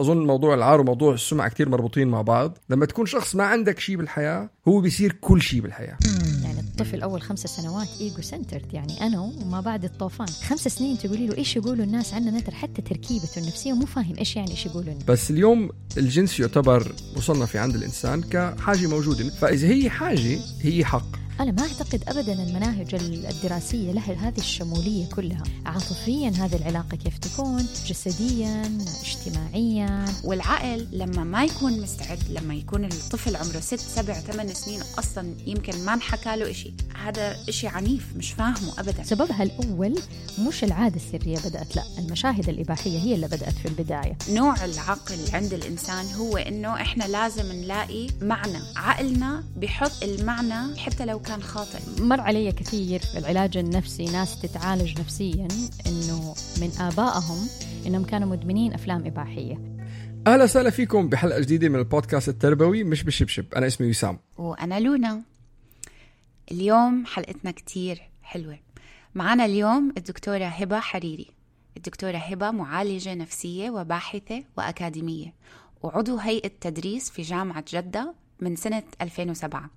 أظن موضوع العار وموضوع السمعة كتير مربوطين مع بعض. لما تكون شخص ما عندك شيء بالحياة هو بيصير كل شيء بالحياة. يعني الطفل أول خمس سنوات ايجو سنترد يعني أنا وما بعد الطوفان. خمس سنين تقولي له إيش يقولوا الناس عننا ترى حتى تركيبته النفسية مو فاهم إيش يعني إيش يقولوا لنا. بس اليوم الجنس يعتبر مصنف عند الإنسان كحاجة موجودة. فإذا هي حاجة هي حق. أنا ما أعتقد أبدا المناهج الدراسية لها هذه الشمولية كلها. عاطفيا هذه العلاقة كيف تكون؟ جسديا اجتماعيا. والعقل لما ما يكون مستعد لما يكون الطفل عمره ست سبع ثمان سنين أصلا يمكن ما انحكى له إشي. هذا إشي عنيف مش فاهمه أبدا. سببها الأول مش العادة السرية بدأت لا المشاهد الإباحية هي اللي بدأت في البداية. نوع العقل عند الإنسان هو إنه إحنا لازم نلاقي معنى. عقلنا بحط المعنى حتى لو كان خاطئ. مر علي كثير في العلاج النفسي ناس تتعالج نفسيا إنه من آبائهم إنهم كانوا مدمنين أفلام إباحية. أهلا وسهلا فيكم بحلقة جديدة من البودكاست التربوي مش بشبشب. أنا اسمي وسام. وأنا لونا. اليوم حلقتنا كتير حلوة. معنا اليوم الدكتورة هبة حريري. الدكتورة هبة معالجة نفسية وباحثة وأكاديمية وعضو هيئة تدريس في جامعة جدة من سنة 2007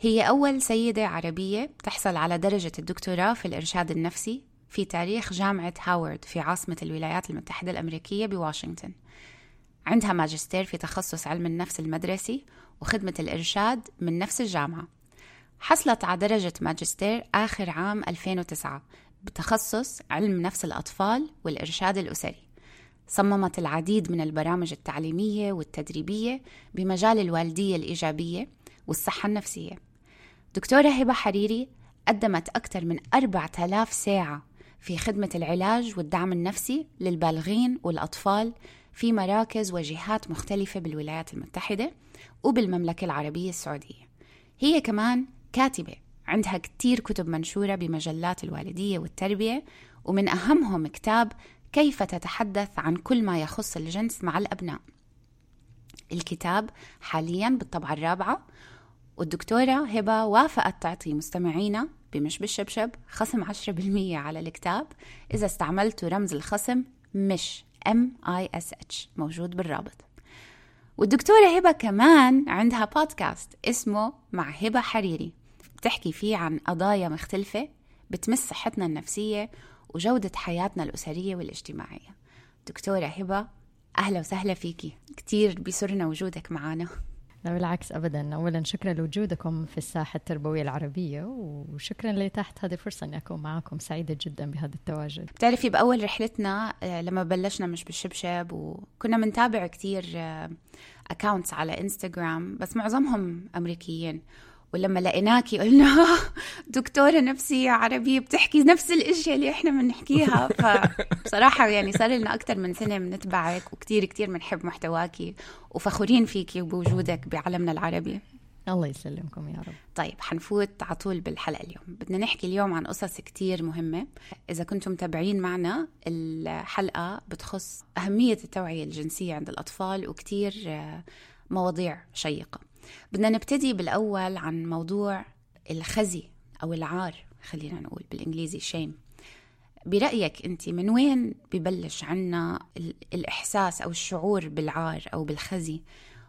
هي أول سيدة عربية تحصل على درجة الدكتوراه في الإرشاد النفسي في تاريخ جامعة هاورد في عاصمة الولايات المتحدة الأمريكية بواشنطن عندها ماجستير في تخصص علم النفس المدرسي وخدمة الإرشاد من نفس الجامعة. حصلت على درجة ماجستير آخر عام 2009 بتخصص علم نفس الأطفال والإرشاد الأسري. صممت العديد من البرامج التعليمية والتدريبية بمجال الوالدية الإيجابية والصحة النفسية. دكتورة هبة حريري قدمت أكثر من 4000 ساعة في خدمة العلاج والدعم النفسي للبالغين والأطفال في مراكز وجهات مختلفة بالولايات المتحدة وبالمملكة العربية السعودية. هي كمان كاتبة عندها كتير كتب منشورة بمجلات الوالدية والتربية ومن أهمهم كتاب كيف تتحدث عن كل ما يخص الجنس مع الأبناء. الكتاب حاليا بالطبعة الرابعة والدكتورة هبة وافقت تعطي مستمعينا بمش بالشبشب خصم 10% على الكتاب. إذا استعملتوا رمز الخصم مش M I S H موجود بالرابط. والدكتورة هبة كمان عندها بودكاست اسمه مع هبة حريري. بتحكي فيه عن قضايا مختلفة بتمس صحتنا النفسية وجودة حياتنا الأسرية والاجتماعية. دكتورة هبة أهلا وسهلا فيكي. كتير بيسرنا وجودك معنا لا بالعكس ابدا. اولا شكرا لوجودكم في الساحة التربوية العربية وشكرا لتحت هذه الفرصة أني أكون معكم سعيدة جدا بهذا التواجد. بتعرفي بأول رحلتنا آه، لما بلشنا مش بالشبشب وكنا بنتابع كتير اكاونتس على انستغرام بس معظمهم أمريكيين. ولما لقيناكي قلنا دكتورة نفسية عربية بتحكي نفس الإشياء اللي إحنا بنحكيها. فبصراحة يعني صار لنا أكثر من سنة بنتبعك وكتير كتير بنحب محتواكي وفخورين فيكي وبوجودك بعالمنا العربي. الله يسلمكم يا رب. طيب حنفوت على طول بالحلقة اليوم. بدنا نحكي اليوم عن قصص كتير مهمة. إذا كنتم متابعين معنا الحلقة بتخص أهمية التوعية الجنسية عند الأطفال وكتير آه، مواضيع شيقة. بدنا نبتدي بالأول عن موضوع الخزي أو العار خلينا نقول بالإنجليزي شيم برأيك أنت من وين ببلش عنا ال- الإحساس أو الشعور بالعار أو بالخزي؟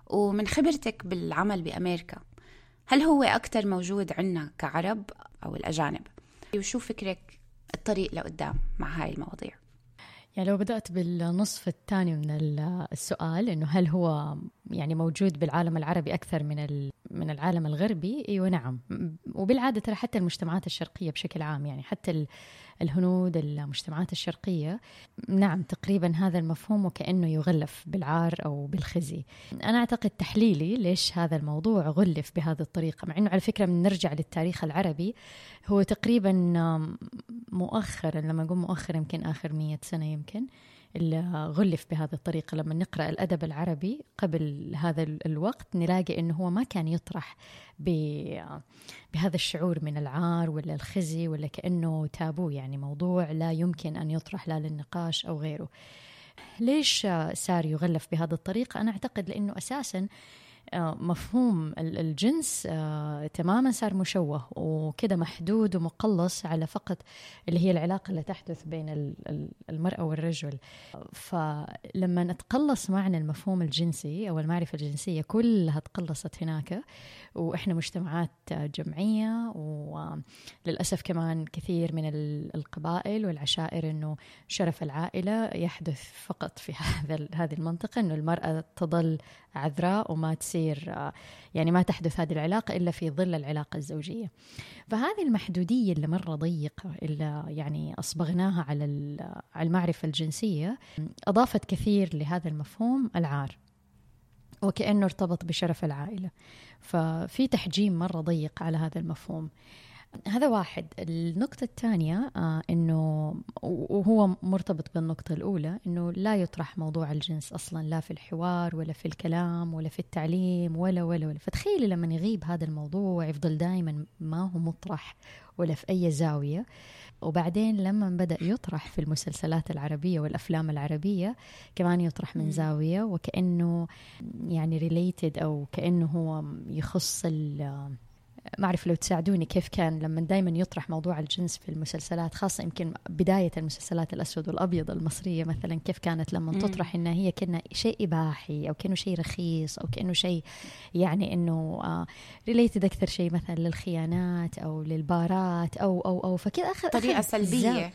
ومن خبرتك بالعمل بأمريكا هل هو أكتر موجود عنا كعرب أو الأجانب؟ وشو فكرك الطريق لقدام مع هاي المواضيع؟ يعني لو بدأت بالنصف الثاني من ال- السؤال إنه هل هو يعني موجود بالعالم العربي أكثر من من العالم الغربي. إيوه نعم. وبالعادة ترى حتى المجتمعات الشرقية بشكل عام يعني حتى الهنود المجتمعات الشرقية نعم تقريبا هذا المفهوم وكأنه يغلف بالعار أو بالخزي. أنا أعتقد تحليلي ليش هذا الموضوع غلف بهذه الطريقة مع إنه على فكرة من نرجع للتاريخ العربي هو تقريبا مؤخرا لما نقول مؤخرا يمكن آخر مية سنة يمكن غلف بهذه الطريقة لما نقرأ الأدب العربي قبل هذا الوقت نلاقي أنه هو ما كان يطرح بهذا الشعور من العار ولا الخزي ولا كأنه تابو يعني موضوع لا يمكن أن يطرح لا للنقاش أو غيره ليش صار يغلف بهذه الطريقة؟ أنا أعتقد لأنه أساساً مفهوم الجنس آه، تماما صار مشوه وكذا محدود ومقلص على فقط اللي هي العلاقة اللي تحدث بين المرأة والرجل. فلما نتقلص معنى المفهوم الجنسي أو المعرفة الجنسية كلها تقلصت هناك وإحنا مجتمعات جمعية وللأسف كمان كثير من القبائل والعشائر أنه شرف العائلة يحدث فقط في هذا هذه المنطقة أنه المرأة تظل عذراء وما تصير يعني ما تحدث هذه العلاقة إلا في ظل العلاقة الزوجية. فهذه المحدودية اللي مرة ضيقة اللي يعني أصبغناها على المعرفة الجنسية أضافت كثير لهذا المفهوم العار. وكأنه ارتبط بشرف العائلة. ففي تحجيم مرة ضيق على هذا المفهوم. هذا واحد. النقطة الثانية آه إنه وهو مرتبط بالنقطة الأولى إنه لا يطرح موضوع الجنس أصلا لا في الحوار ولا في الكلام ولا في التعليم ولا ولا ولا. فتخيلي لما يغيب هذا الموضوع يفضل دائما ما هو مطرح ولا في أي زاوية. وبعدين لما بدأ يطرح في المسلسلات العربية والأفلام العربية كمان يطرح من زاوية وكأنه يعني ريليتد أو كأنه هو يخص ما أعرف لو تساعدوني كيف كان لما دائما يطرح موضوع الجنس في المسلسلات خاصة يمكن بداية المسلسلات الأسود والأبيض المصرية مثلا كيف كانت لما. تطرح إنها هي كأنه شيء إباحي أو كأنه شيء رخيص أو كأنه شيء يعني إنه related آه أكثر شيء مثلا للخيانات أو للبارات أو أو أو فكذا أخذ طريقة سلبية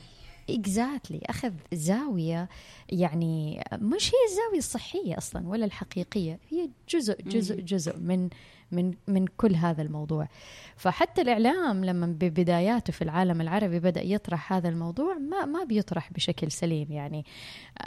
exactly. أخذ زاوية يعني مش هي الزاوية الصحية أصلا ولا الحقيقية هي جزء جزء جزء من من من كل هذا الموضوع. فحتى الإعلام لما ببداياته في العالم العربي بدأ يطرح هذا الموضوع ما ما بيطرح بشكل سليم يعني.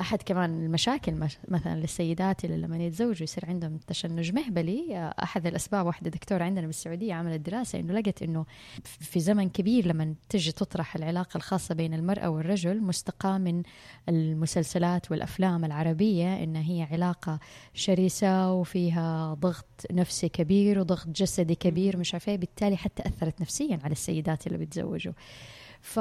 أحد كمان المشاكل مثلا للسيدات اللي لما يتزوجوا يصير عندهم تشنج مهبلي. أحد الأسباب واحدة دكتورة عندنا بالسعودية عملت دراسة إنه لقت إنه في زمن كبير لما تجي تطرح العلاقة الخاصة بين المرأة والرجل مستقاة من المسلسلات والأفلام العربية إن هي علاقة شرسة وفيها ضغط نفسي كبير كبير وضغط جسدي كبير مش عارفة إيه، بالتالي حتى أثرت نفسيا على السيدات اللي بيتزوجوا. ف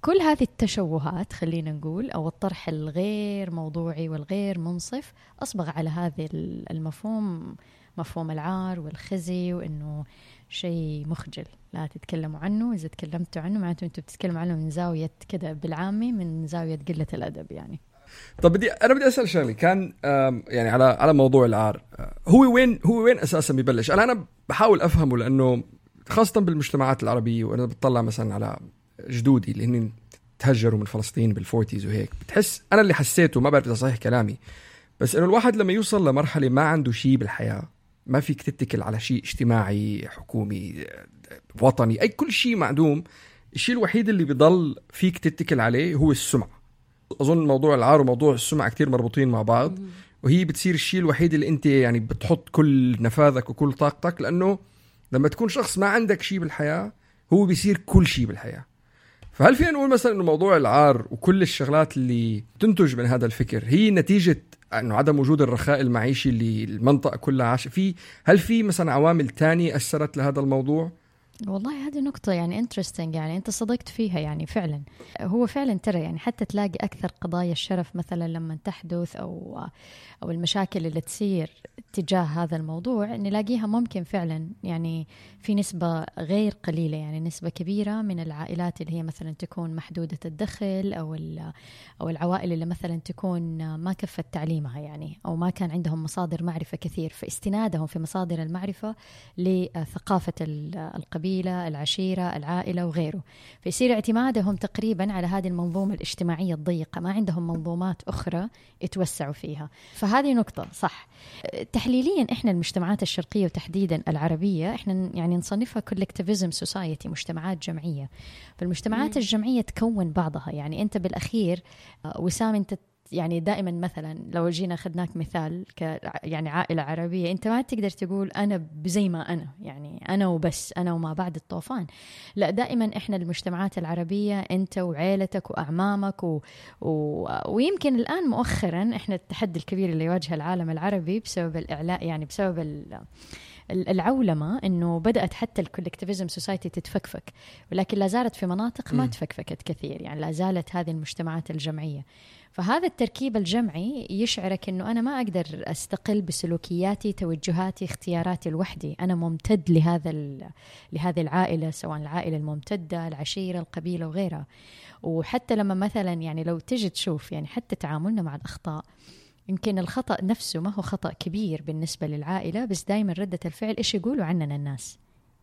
كل هذه التشوهات خلينا نقول أو الطرح الغير موضوعي والغير منصف أصبغ على هذا المفهوم مفهوم العار والخزي وإنه شيء مخجل. لا تتكلموا عنه إذا تكلمتوا عنه معناته أنتم بتتكلموا عنه من زاوية كذا بالعامي من زاوية قلة الأدب يعني. طب بدي أنا بدي أسأل شغلة. كان يعني على على موضوع العار. هو وين هو وين أساسا ببلش؟ أنا أنا بحاول أفهمه لأنه خاصة بالمجتمعات العربية وأنا بتطلع مثلا على جدودي اللي هن تهجروا من فلسطين بالفورتيز وهيك بتحس أنا اللي حسيته ما بعرف إذا صحيح كلامي بس إنه الواحد لما يوصل لمرحلة ما عنده شيء بالحياة ما فيك تتكل على شيء اجتماعي حكومي وطني أي كل شيء معدوم الشيء الوحيد اللي بضل فيك تتكل عليه هو السمعة. أظن موضوع العار وموضوع السمعة كتير مربوطين مع بعض. وهي بتصير الشيء الوحيد اللي أنت يعني بتحط كل نفاذك وكل طاقتك لأنه لما تكون شخص ما عندك شيء بالحياة هو بيصير كل شيء بالحياة. فهل فينا نقول مثلا إنه موضوع العار وكل الشغلات اللي تنتج من هذا الفكر هي نتيجة إنه عدم وجود الرخاء المعيشي اللي المنطقة كلها عاش فيه؟ هل في مثلا عوامل تانية أثرت لهذا الموضوع؟ والله هذه نقطة يعني انترستنج يعني أنت صدقت فيها يعني فعلا. هو فعلا ترى يعني حتى تلاقي أكثر قضايا الشرف مثلا لما تحدث أو أو المشاكل اللي تصير تجاه هذا الموضوع نلاقيها ممكن فعلا يعني في نسبة غير قليلة يعني نسبة كبيرة من العائلات اللي هي مثلا تكون محدودة الدخل أو أو العوائل اللي مثلا تكون ما كفت تعليمها يعني أو ما كان عندهم مصادر معرفة كثير فاستنادهم في مصادر المعرفة لثقافة القبيلة. القبيلة العشيرة العائلة وغيره. فيصير اعتمادهم تقريبا على هذه المنظومة الاجتماعية الضيقة. ما عندهم منظومات أخرى يتوسعوا فيها. فهذه نقطة صح. تحليليا إحنا المجتمعات الشرقية وتحديدا العربية إحنا يعني نصنفها collectivism society مجتمعات جمعية. فالمجتمعات الجمعية تكون بعضها. يعني أنت بالأخير آه، وسام أنت يعني دائما مثلا لو جينا اخذناك مثال ك يعني عائلة عربية أنت ما تقدر تقول أنا زي ما أنا يعني أنا وبس أنا وما بعد الطوفان. لا دائما إحنا المجتمعات العربية أنت وعيلتك وأعمامك و... و... ويمكن الآن مؤخرا إحنا التحدي الكبير اللي يواجه العالم العربي بسبب الإعلاء يعني بسبب ال... العولمة إنه بدأت حتى ال collectivism society تتفكفك ولكن لا زالت في مناطق ما تفكفكت كثير يعني لا زالت هذه المجتمعات الجمعية. فهذا التركيب الجمعي يشعرك إنه أنا ما أقدر أستقل بسلوكياتي توجهاتي اختياراتي لوحدي. أنا ممتد لهذا لهذه العائلة سواء العائلة الممتدة العشيرة القبيلة وغيرها. وحتى لما مثلا يعني لو تجي تشوف يعني حتى تعاملنا مع الأخطاء يمكن الخطأ نفسه ما هو خطأ كبير بالنسبة للعائلة بس دائما ردة الفعل إيش يقولوا عننا الناس؟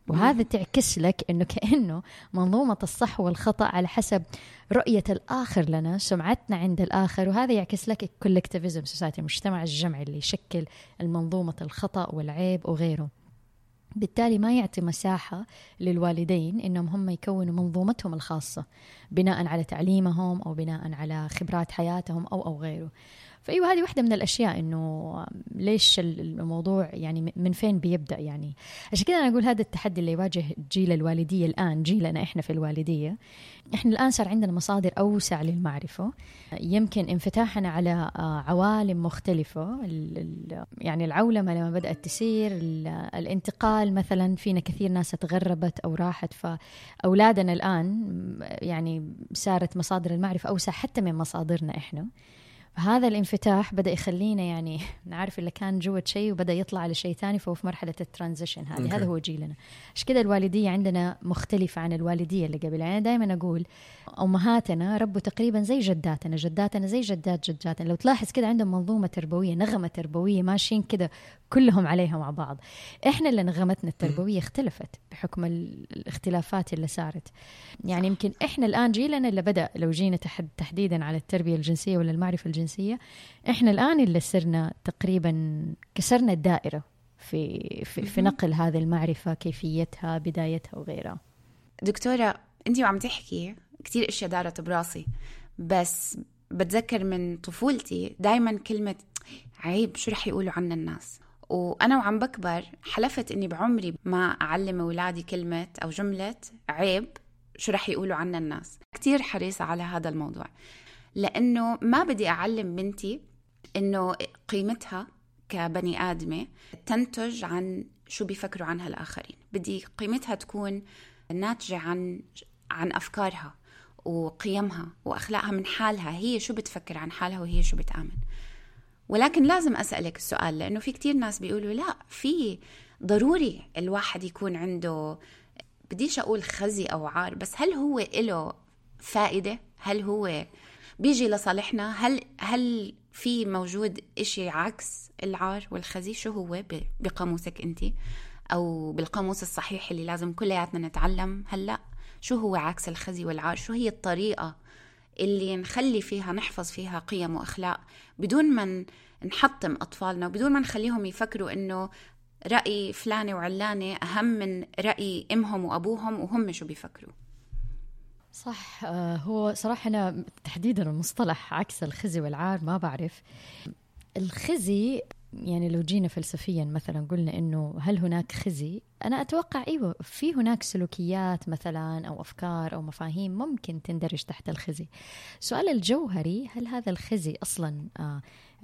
وهذا تعكس لك إنه كأنه منظومة الصح والخطأ على حسب رؤية الآخر لنا سمعتنا عند الآخر وهذا يعكس لك ال collectivism society المجتمع الجمعي اللي يشكل المنظومة الخطأ والعيب وغيره. بالتالي ما يعطي مساحة للوالدين إنهم هم يكونوا منظومتهم الخاصة بناء على تعليمهم أو بناء على خبرات حياتهم أو أو غيره. فإيوه هذه واحدة من الأشياء إنه ليش الموضوع يعني من فين بيبدأ يعني؟ عشان كذا أنا أقول هذا التحدي اللي يواجه جيل الوالدية الآن جيلنا إحنا في الوالدية. إحنا الآن صار عندنا مصادر أوسع للمعرفة. يمكن انفتاحنا على آه، عوالم مختلفة. يعني العولمة لما بدأت تسير الانتقال مثلا فينا كثير ناس تغربت أو راحت. فأولادنا الآن يعني صارت مصادر المعرفة أوسع حتى من مصادرنا إحنا. هذا الانفتاح بدأ يخلينا يعني نعرف اللي كان جوة شيء وبدأ يطلع لشيء ثاني فهو في مرحلة الترانزيشن هذه. هذا هو جيلنا. عشان كذا الوالدية عندنا مختلفه عن الوالدية اللي قبل؟ يعني دائما أقول أمهاتنا ربوا تقريبا زي جداتنا جداتنا زي جدات جداتنا. لو تلاحظ كذا عندهم منظومة تربوية نغمة تربوية ماشيين كذا كلهم عليها مع بعض. إحنا اللي نغمتنا التربوية اختلفت بحكم الاختلافات اللي صارت. يعني يمكن إحنا الآن جيلنا اللي بدأ لو جينا تحديدا على التربية الجنسية ولا المعرفة الجنسيه إحنا الآن اللي صرنا تقريبا كسرنا الدائرة في في, في نقل هذه المعرفة كيفيتها بدايتها وغيرها. دكتورة انت وعم تحكي كثير أشياء دارت براسي بس بتذكر من طفولتي دائما كلمة عيب شو رح يقولوا عنا الناس؟ وأنا وعم بكبر حلفت إني بعمري ما أعلم أولادي كلمة أو جملة عيب شو رح يقولوا عنا الناس؟ كتير حريصة على هذا الموضوع. لأنه ما بدي أعلم بنتي إنه قيمتها كبني آدمة تنتج عن شو بيفكروا عنها الآخرين. بدي قيمتها تكون ناتجة عن عن أفكارها وقيمها وأخلاقها من حالها. هي شو بتفكر عن حالها وهي شو بتآمن. ولكن لازم أسألك السؤال لأنه في كتير ناس بيقولوا لا في ضروري الواحد يكون عنده بديش أقول خزي أو عار بس هل هو له فائدة؟ هل هو بيجي لصالحنا هل هل في موجود إشي عكس العار والخزي؟ شو هو بقاموسك أنت؟ أو بالقاموس الصحيح اللي لازم كلياتنا نتعلم؟ هلأ شو هو عكس الخزي والعار؟ شو هي الطريقة اللي نخلي فيها نحفظ فيها قيم وأخلاق؟ بدون ما نحطم أطفالنا وبدون ما نخليهم يفكروا إنه رأي فلانه وعلانه أهم من رأي أمهم وأبوهم وهم شو بيفكروا؟ صح آه، هو صراحة أنا تحديدا المصطلح عكس الخزي والعار ما بعرف. الخزي يعني لو جينا فلسفيا مثلا قلنا إنه هل هناك خزي؟ أنا أتوقع إيوه في هناك سلوكيات مثلا أو أفكار أو مفاهيم ممكن تندرج تحت الخزي. السؤال الجوهري هل هذا الخزي أصلا آه،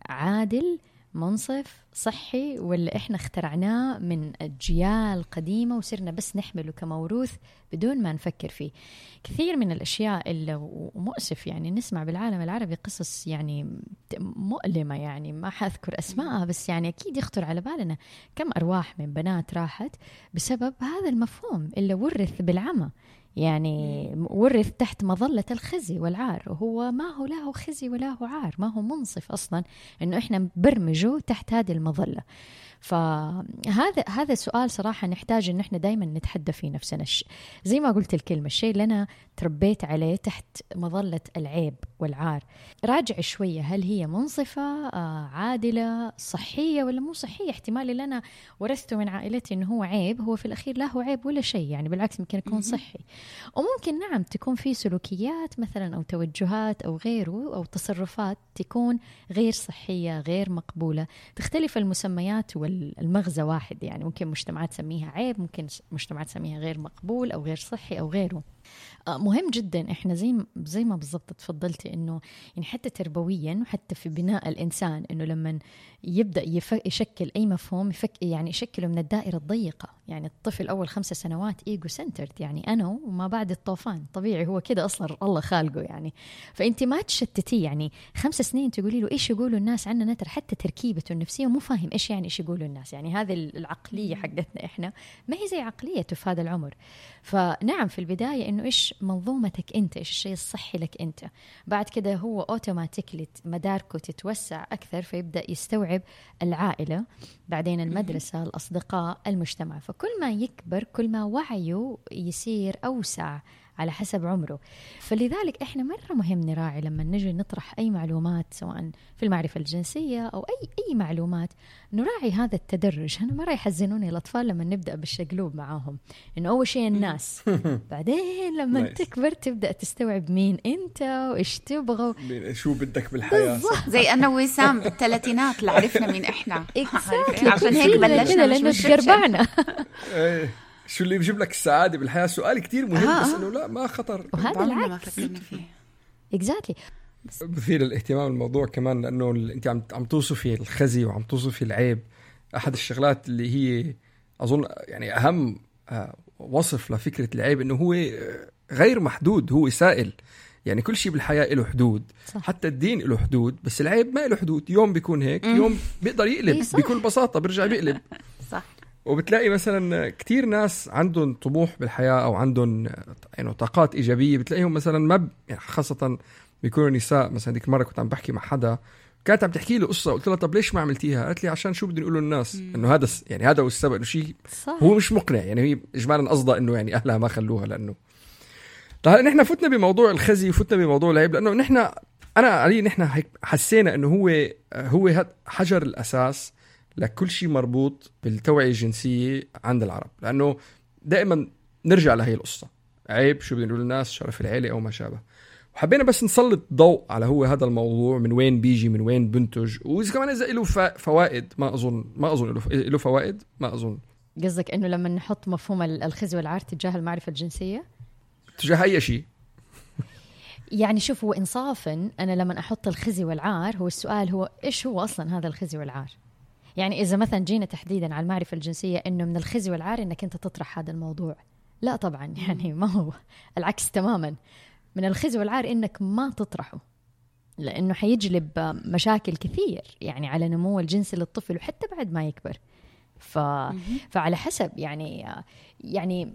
عادل منصف صحي ولا إحنا اخترعناه من أجيال قديمة وصرنا بس نحمله كموروث بدون ما نفكر فيه. كثير من الأشياء اللي مؤسف يعني نسمع بالعالم العربي قصص يعني مؤلمة يعني ما حأذكر اسمائها بس يعني أكيد يخطر على بالنا كم أرواح من بنات راحت بسبب هذا المفهوم اللي ورث بالعمى. يعني ورث تحت مظلة الخزي والعار. وهو ما هو له خزي ولا هو عار ما هو منصف أصلا أنه إحنا نبرمجه تحت هذه المظلة. فهذا هذا السؤال صراحة نحتاج إن إحنا دائما نتحدى في نفسنا. زي ما قلت الكلمة الشيء اللي أنا تربيت عليه تحت مظلة العيب والعار. راجع شوية هل هي منصفة آه، عادلة صحية ولا مو صحية؟ احتمال اللي أنا ورثته من عائلتي إنه هو عيب هو في الأخير لا هو عيب ولا شيء يعني بالعكس ممكن يكون صحي. وممكن نعم تكون في سلوكيات مثلا أو توجهات أو غيره أو تصرفات تكون غير صحية غير مقبولة. تختلف المسميات والمغزى واحد يعني. ممكن مجتمعات تسميها عيب ممكن مجتمعات تسميها غير مقبول أو غير صحي أو غيره. آه، مهم جدا. إحنا زي زي ما بالضبط تفضلتي إنه يعني حتى تربويا وحتى في بناء الإنسان إنه لما يبدأ يشكل أي مفهوم يفك يعني يشكله من الدائرة الضيقة. يعني الطفل أول خمسة سنوات ايجو سنترد يعني أنا وما بعد الطوفان. طبيعي هو كده أصلا الله خالقه يعني. فأنت ما تشتتيه يعني خمس سنين تقولي له إيش يقولوا الناس عننا ترى حتى تركيبته النفسية مو فاهم إيش يعني إيش يقولوا الناس. يعني هذه العقلية حقتنا إحنا. ما هي زي عقليته في هذا العمر. فنعم في البداية إنه إيش منظومتك أنت؟ إيش الشيء الصحي لك أنت؟ بعد كده هو اوتوماتيكلي مداركه تتوسع أكثر فيبدأ يستوعب العائلة بعدين المدرسة الأصدقاء المجتمع. فكل ما يكبر كل ما وعيه يصير أوسع. على حسب عمره. فلذلك إحنا مرة مهم نراعي لما نجي نطرح أي معلومات سواء في المعرفة الجنسية أو أي أي معلومات نراعي هذا التدرج. أنا مرة يحزنوني الأطفال لما نبدأ بالشقلوب معاهم. إنه أول شيء الناس. بعدين لما تكبر تبدأ تستوعب مين أنت وإيش تبغى. شو بدك بالحياة. زي أنا وسام بالثلاثينات اللي عرفنا مين إحنا. عشان هيك بلشنا لأنه تقربعنا إيه. شو اللي بيجيب لك السعادة بالحياة؟ سؤال كثير مهم آه. بس إنه لا ما خطر. وهذا العكس. اكزاكتلي بثير الاهتمام الموضوع كمان لأنه أنت عم عم توصفي الخزي وعم توصفي العيب. أحد الشغلات اللي هي أظن يعني أهم آه، وصف لفكرة العيب إنه هو آه، غير محدود هو سائل. يعني كل شيء بالحياة له حدود. صح. حتى الدين له حدود بس العيب ما له حدود. يوم بيكون هيك يوم بيقدر يقلب. إيه، بكل بساطة بيرجع بيقلب. صح. وبتلاقي مثلا كتير ناس عندهم طموح بالحياة أو عندهم يعني طاقات إيجابية. بتلاقيهم مثلا ما يعني خاصة بيكونوا نساء. مثلا ديك المره كنت عم بحكي مع حدا كانت عم تحكي لي قصة. قلت لها طب ليش ما عملتيها؟ قالت لي عشان شو بدهم يقولوا الناس إنه هذا يعني هذا هو السبب إنه شيء هو مش مقنع. يعني هي اجمالا قصدها إنه يعني أهلها ما خلوها لأنه. طيب نحن فتنا بموضوع الخزي وفتنا بموضوع العيب لأنه نحن أنا علي نحن هيك حسينا إنه هو هو حجر الأساس. لكل شيء مربوط بالتوعية الجنسية عند العرب لأنه دائما نرجع لهي القصة. عيب شو بدنا نقول للناس شرف العيلة أو ما شابه. وحبينا بس نسلط ضوء على هو هذا الموضوع من وين بيجي من وين بنتج وإذا كمان إذا له فوائد ما أظن ما أظن له فوائد ما أظن. قصدك إنه لما نحط مفهوم الخزي والعار تجاه المعرفة الجنسية؟ تجاه أي شيء. يعني شوف هو انصافا أنا لما أحط الخزي والعار هو السؤال هو إيش هو أصلا هذا الخزي والعار؟ يعني إذا مثلا جينا تحديدا على المعرفة الجنسية إنه من الخزي والعار إنك أنت تطرح هذا الموضوع لا طبعا يعني ما هو العكس تماما من الخزي والعار إنك ما تطرحه لأنه حيجلب مشاكل كثير يعني على نمو الجنسي للطفل وحتى بعد ما يكبر ف... فعلى حسب يعني يعني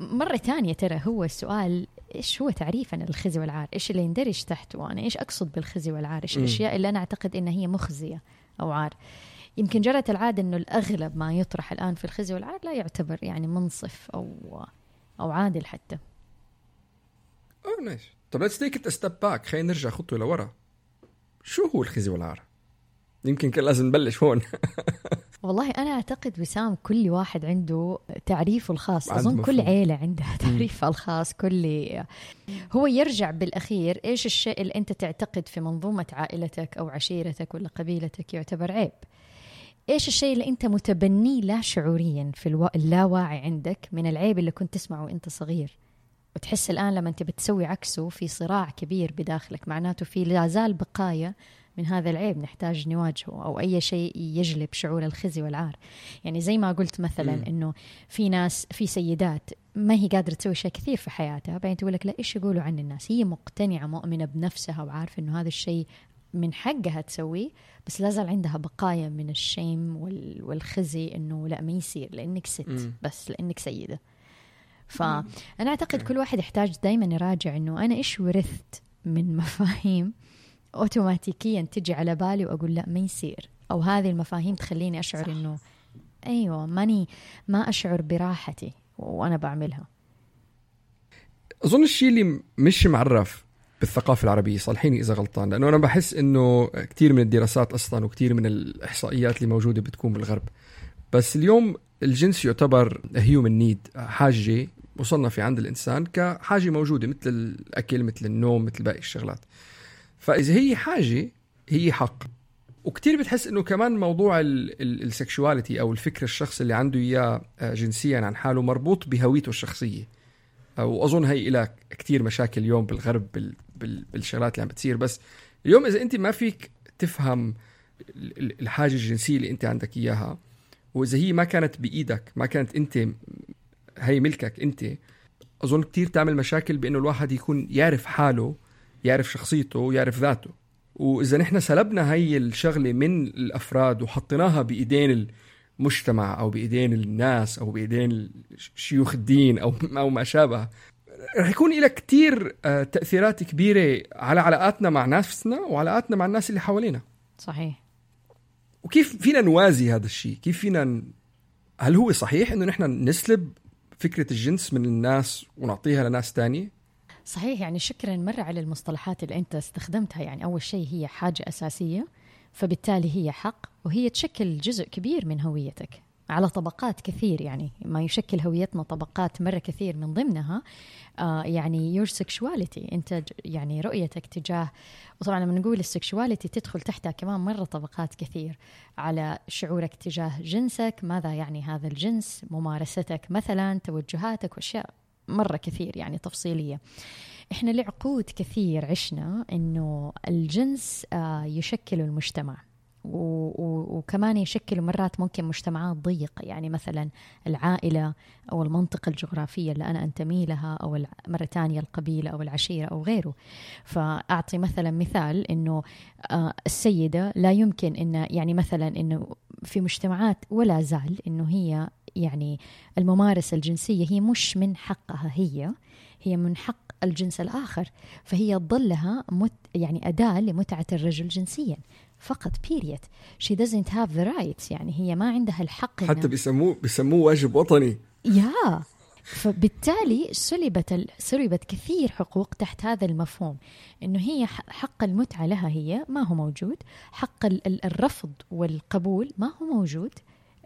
مرة ثانية ترى هو السؤال إيش هو تعريفنا للخزي والعار؟ إيش اللي يندرج تحته؟ وأنا إيش أقصد بالخزي والعار؟ إيش الأشياء اللي أنا أعتقد إنها هي مخزية أو عار؟ يمكن جرت العادة إنه الأغلب ما يطرح الآن في الخزي والعار لا يعتبر يعني منصف أو أو عادل حتى. آه nice طب let's take step back خلينا نرجع خطوة لورا. شو هو الخزي والعار؟ يمكن كان لازم نبلش هون. والله أنا أعتقد وسام كل واحد عنده تعريفه الخاص. أظن مفهوم. كل عيلة عندها تعريفها الخاص كل هو يرجع بالأخير. إيش الشيء اللي أنت تعتقد في منظومة عائلتك أو عشيرتك ولا قبيلتك يعتبر عيب؟ إيش الشيء اللي أنت متبنيه لا شعوريا في ألو... اللاواعي عندك من العيب اللي كنت تسمعه وأنت صغير؟ وتحس الآن لما أنت بتسوي عكسه في صراع كبير بداخلك معناته في لا زال بقايا من هذا العيب نحتاج نواجهه أو أي شيء يجلب شعور الخزي والعار. يعني زي ما قلت مثلا إنه في ناس في سيدات ما هي قادرة تسوي شيء كثير في حياتها بعدين تقول لك لا إيش يقولوا عن الناس؟ هي مقتنعة مؤمنة بنفسها وعارفة إنه هذا الشيء من حقها تسويه بس لازال عندها بقايا من الشيم والخزي إنه لا ما يصير لأنك ست بس لأنك سيدة. فانا أعتقد كل واحد يحتاج دائما يراجع إنه أنا إيش ورثت من مفاهيم اوتوماتيكيا تجي على بالي وأقول لا ما يصير. أو هذه المفاهيم تخليني أشعر. إنه أيوه ماني ما أشعر براحتي وأنا بعملها. أظن الشيء اللي مش معرف بالثقافة العربية. صالحيني إذا غلطان لأنه أنا بحس إنه كثير من الدراسات أصلا وكثير من الإحصائيات اللي موجودة بتكون بالغرب. بس اليوم الجنس يعتبر human need حاجة مصنفه عند الإنسان كحاجة موجودة مثل الأكل مثل النوم مثل باقي الشغلات. فإذا هي حاجة هي حق. وكتير بتحس إنه كمان موضوع ال sexuality أو الفكر الشخص اللي عنده إياه آه، جنسيا عن حاله مربوط بهويته الشخصية. وأظن هي لها كتير مشاكل اليوم بالغرب بالشغلات اللي عم بتصير. بس اليوم إذا أنت ما فيك تفهم الحاجة الجنسية اللي أنت عندك إياها وإذا هي ما كانت بإيدك ما كانت أنت هي ملكك أنت أظن كتير تعمل مشاكل بإنه الواحد يكون يعرف حاله يعرف شخصيته يعرف ذاته. وإذا نحن سلبنا هي الشغلة من الأفراد وحطيناها بإيدين المجتمع أو بإيدين الناس أو بإيدين شيوخ الدين أو أو ما شابه رح يكون لها كتير آه، تأثيرات كبيرة على علاقاتنا مع نفسنا وعلاقاتنا مع الناس اللي حوالينا. صحيح. وكيف فينا نوازي هذا الشيء؟ كيف فينا ن... هل هو صحيح إنه نحن نسلب فكرة الجنس من الناس ونعطيها لناس تانية؟ صحيح يعني شكرا مرة على المصطلحات اللي أنت استخدمتها. يعني أول شيء هي حاجة أساسية فبالتالي هي حق وهي تشكل جزء كبير من هويتك. على طبقات كثير يعني ما يشكل هويتنا طبقات مرة كثير من ضمنها آه يعني your sexuality انت يعني رؤيتك تجاه وطبعا لما نقول ال sexuality تدخل تحتها كمان مرة طبقات كثير على شعورك تجاه جنسك ماذا يعني هذا الجنس ممارستك مثلا توجهاتك وأشياء مرة كثير يعني تفصيلية. إحنا لعقود كثير عشنا إنه الجنس آه يشكل المجتمع. وكمان يشكلوا مرات ممكن مجتمعات ضيقة. يعني مثلا العائلة أو المنطقة الجغرافية اللي أنا أنتمي لها أو مرة تانية القبيلة أو العشيرة أو غيره. فأعطي مثلا مثال أنه آه، السيدة لا يمكن أن يعني مثلا أنه في مجتمعات ولا زال أنه هي يعني الممارسة الجنسية هي مش من حقها هي هي من حق الجنس الآخر. فهي تظل لها مت يعني أداة لمتعة الرجل جنسيا. فقط بيريد شي doesn't have the rights. يعني هي ما عندها الحق حتى بيسموه بيسموه واجب وطني. يا! فبالتالي سلبت سلبت كثير حقوق تحت هذا المفهوم. إنه هي حق المتعة لها هي ما هو موجود. حق الرفض والقبول ما هو موجود.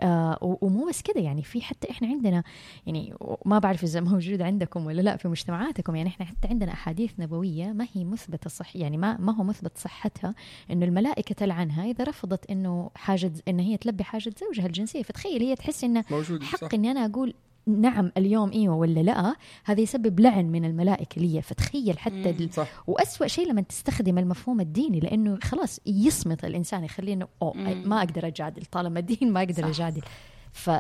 آه ومو بس كده يعني في حتى إحنا عندنا يعني ما بعرف إذا موجود عندكم ولا لأ في مجتمعاتكم يعني إحنا حتى عندنا أحاديث نبوية ما هي مثبتة صح يعني ما ما هو مثبت صحتها إنه الملائكة تلعنها إذا رفضت إنه حاجة إن هي تلبي حاجة زوجها الجنسية فتخيل هي تحس انه حق. إني أنا أقول نعم اليوم إيوه ولا لا هذا يسبب لعن من الملائكة لي فتخيل حتى ال... صح. وأسوأ شيء لما تستخدم المفهوم الديني لأنه خلاص يصمت الإنسان يخليه إنه ما أقدر أجادل طالما الدين ما أقدر صح. أجادل ف...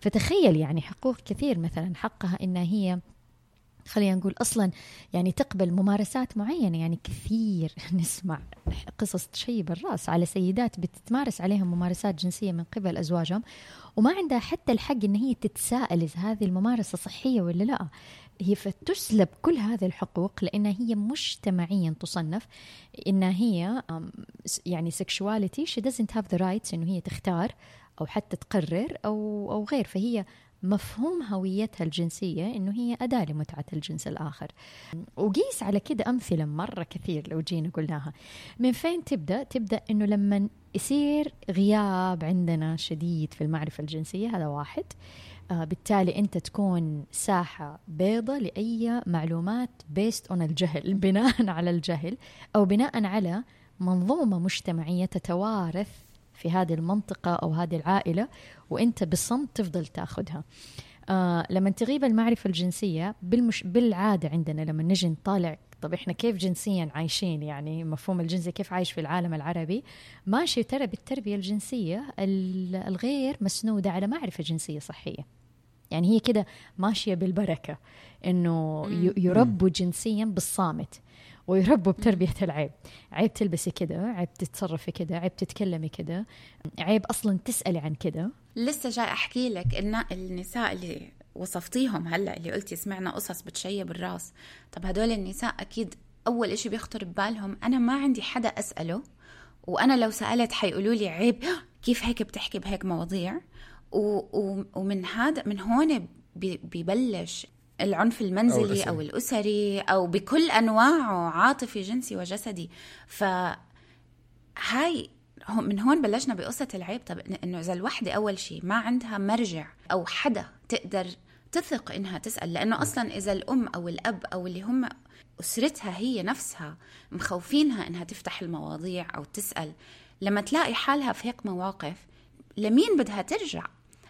فتخيل يعني حقوق كثير مثلا حقها إنها هي خلينا نقول أصلا يعني تقبل ممارسات معينة يعني كثير نسمع قصص تشيب الراس على سيدات بتتمارس عليهم ممارسات جنسية من قبل أزواجهم وما عندها حتى الحق إن هي تتساءل إذا هذه الممارسة صحية ولا لا. هي فتسلب كل هذه الحقوق لانها هي مجتمعيا تصنف انها هي يعني sexuality she doesn't have the rights إنه هي تختار أو حتى تقرر أو أو غير. فهي مفهوم هويتها الجنسية إنه هي أداة لمتعة الجنس الآخر. وقيس على كده أمثلة مرة كثير لو جينا قلناها. من فين تبدأ؟ تبدأ إنه لما يصير غياب عندنا شديد في المعرفة الجنسية هذا واحد. آه بالتالي أنت تكون ساحة بيضة لأي معلومات based on الجهل بناء على الجهل أو بناء على منظومة مجتمعية تتوارث في هذه المنطقة أو هذه العائلة وأنت بالصمت تفضل تأخذها. آه لما تغيب المعرفة الجنسية بالمش... بالعادة عندنا لما نجي نطالع طب إحنا كيف جنسيا عايشين؟ يعني مفهوم الجنسي كيف عايش في العالم العربي؟ ماشي ترى بالتربية الجنسية الغير مسنودة على معرفة جنسية صحية. يعني هي كده ماشية بالبركة إنه يربوا جنسيا بالصامت. ويربوا بتربية العيب. عيب تلبسي كده عيب تتصرفي كده عيب تتكلمي كده. عيب أصلا تسألي عن كده. لسه جاي أحكي لك إن النساء اللي وصفتيهم هلأ اللي قلتي سمعنا قصص بتشيب الراس طب هدول النساء أكيد أول إشي بيخطر ببالهم أنا ما عندي حدا أسأله وأنا لو سألت حيقولوا لي عيب. كيف هيك بتحكي بهيك مواضيع؟ ومن هذا من هون ببلش العنف المنزلي أو, أو الأسري أو بكل أنواعه عاطفي جنسي وجسدي. ف هاي من هون بلشنا بقصة العيب. طب إنه إذا الوحدة أول شيء ما عندها مرجع أو حدا تقدر تثق إنها تسأل. لأنه أصلا إذا الأم أو الأب أو اللي هم أسرتها هي نفسها مخوفينها إنها تفتح المواضيع أو تسأل لما تلاقي حالها في هيك مواقف لمين بدها ترجع؟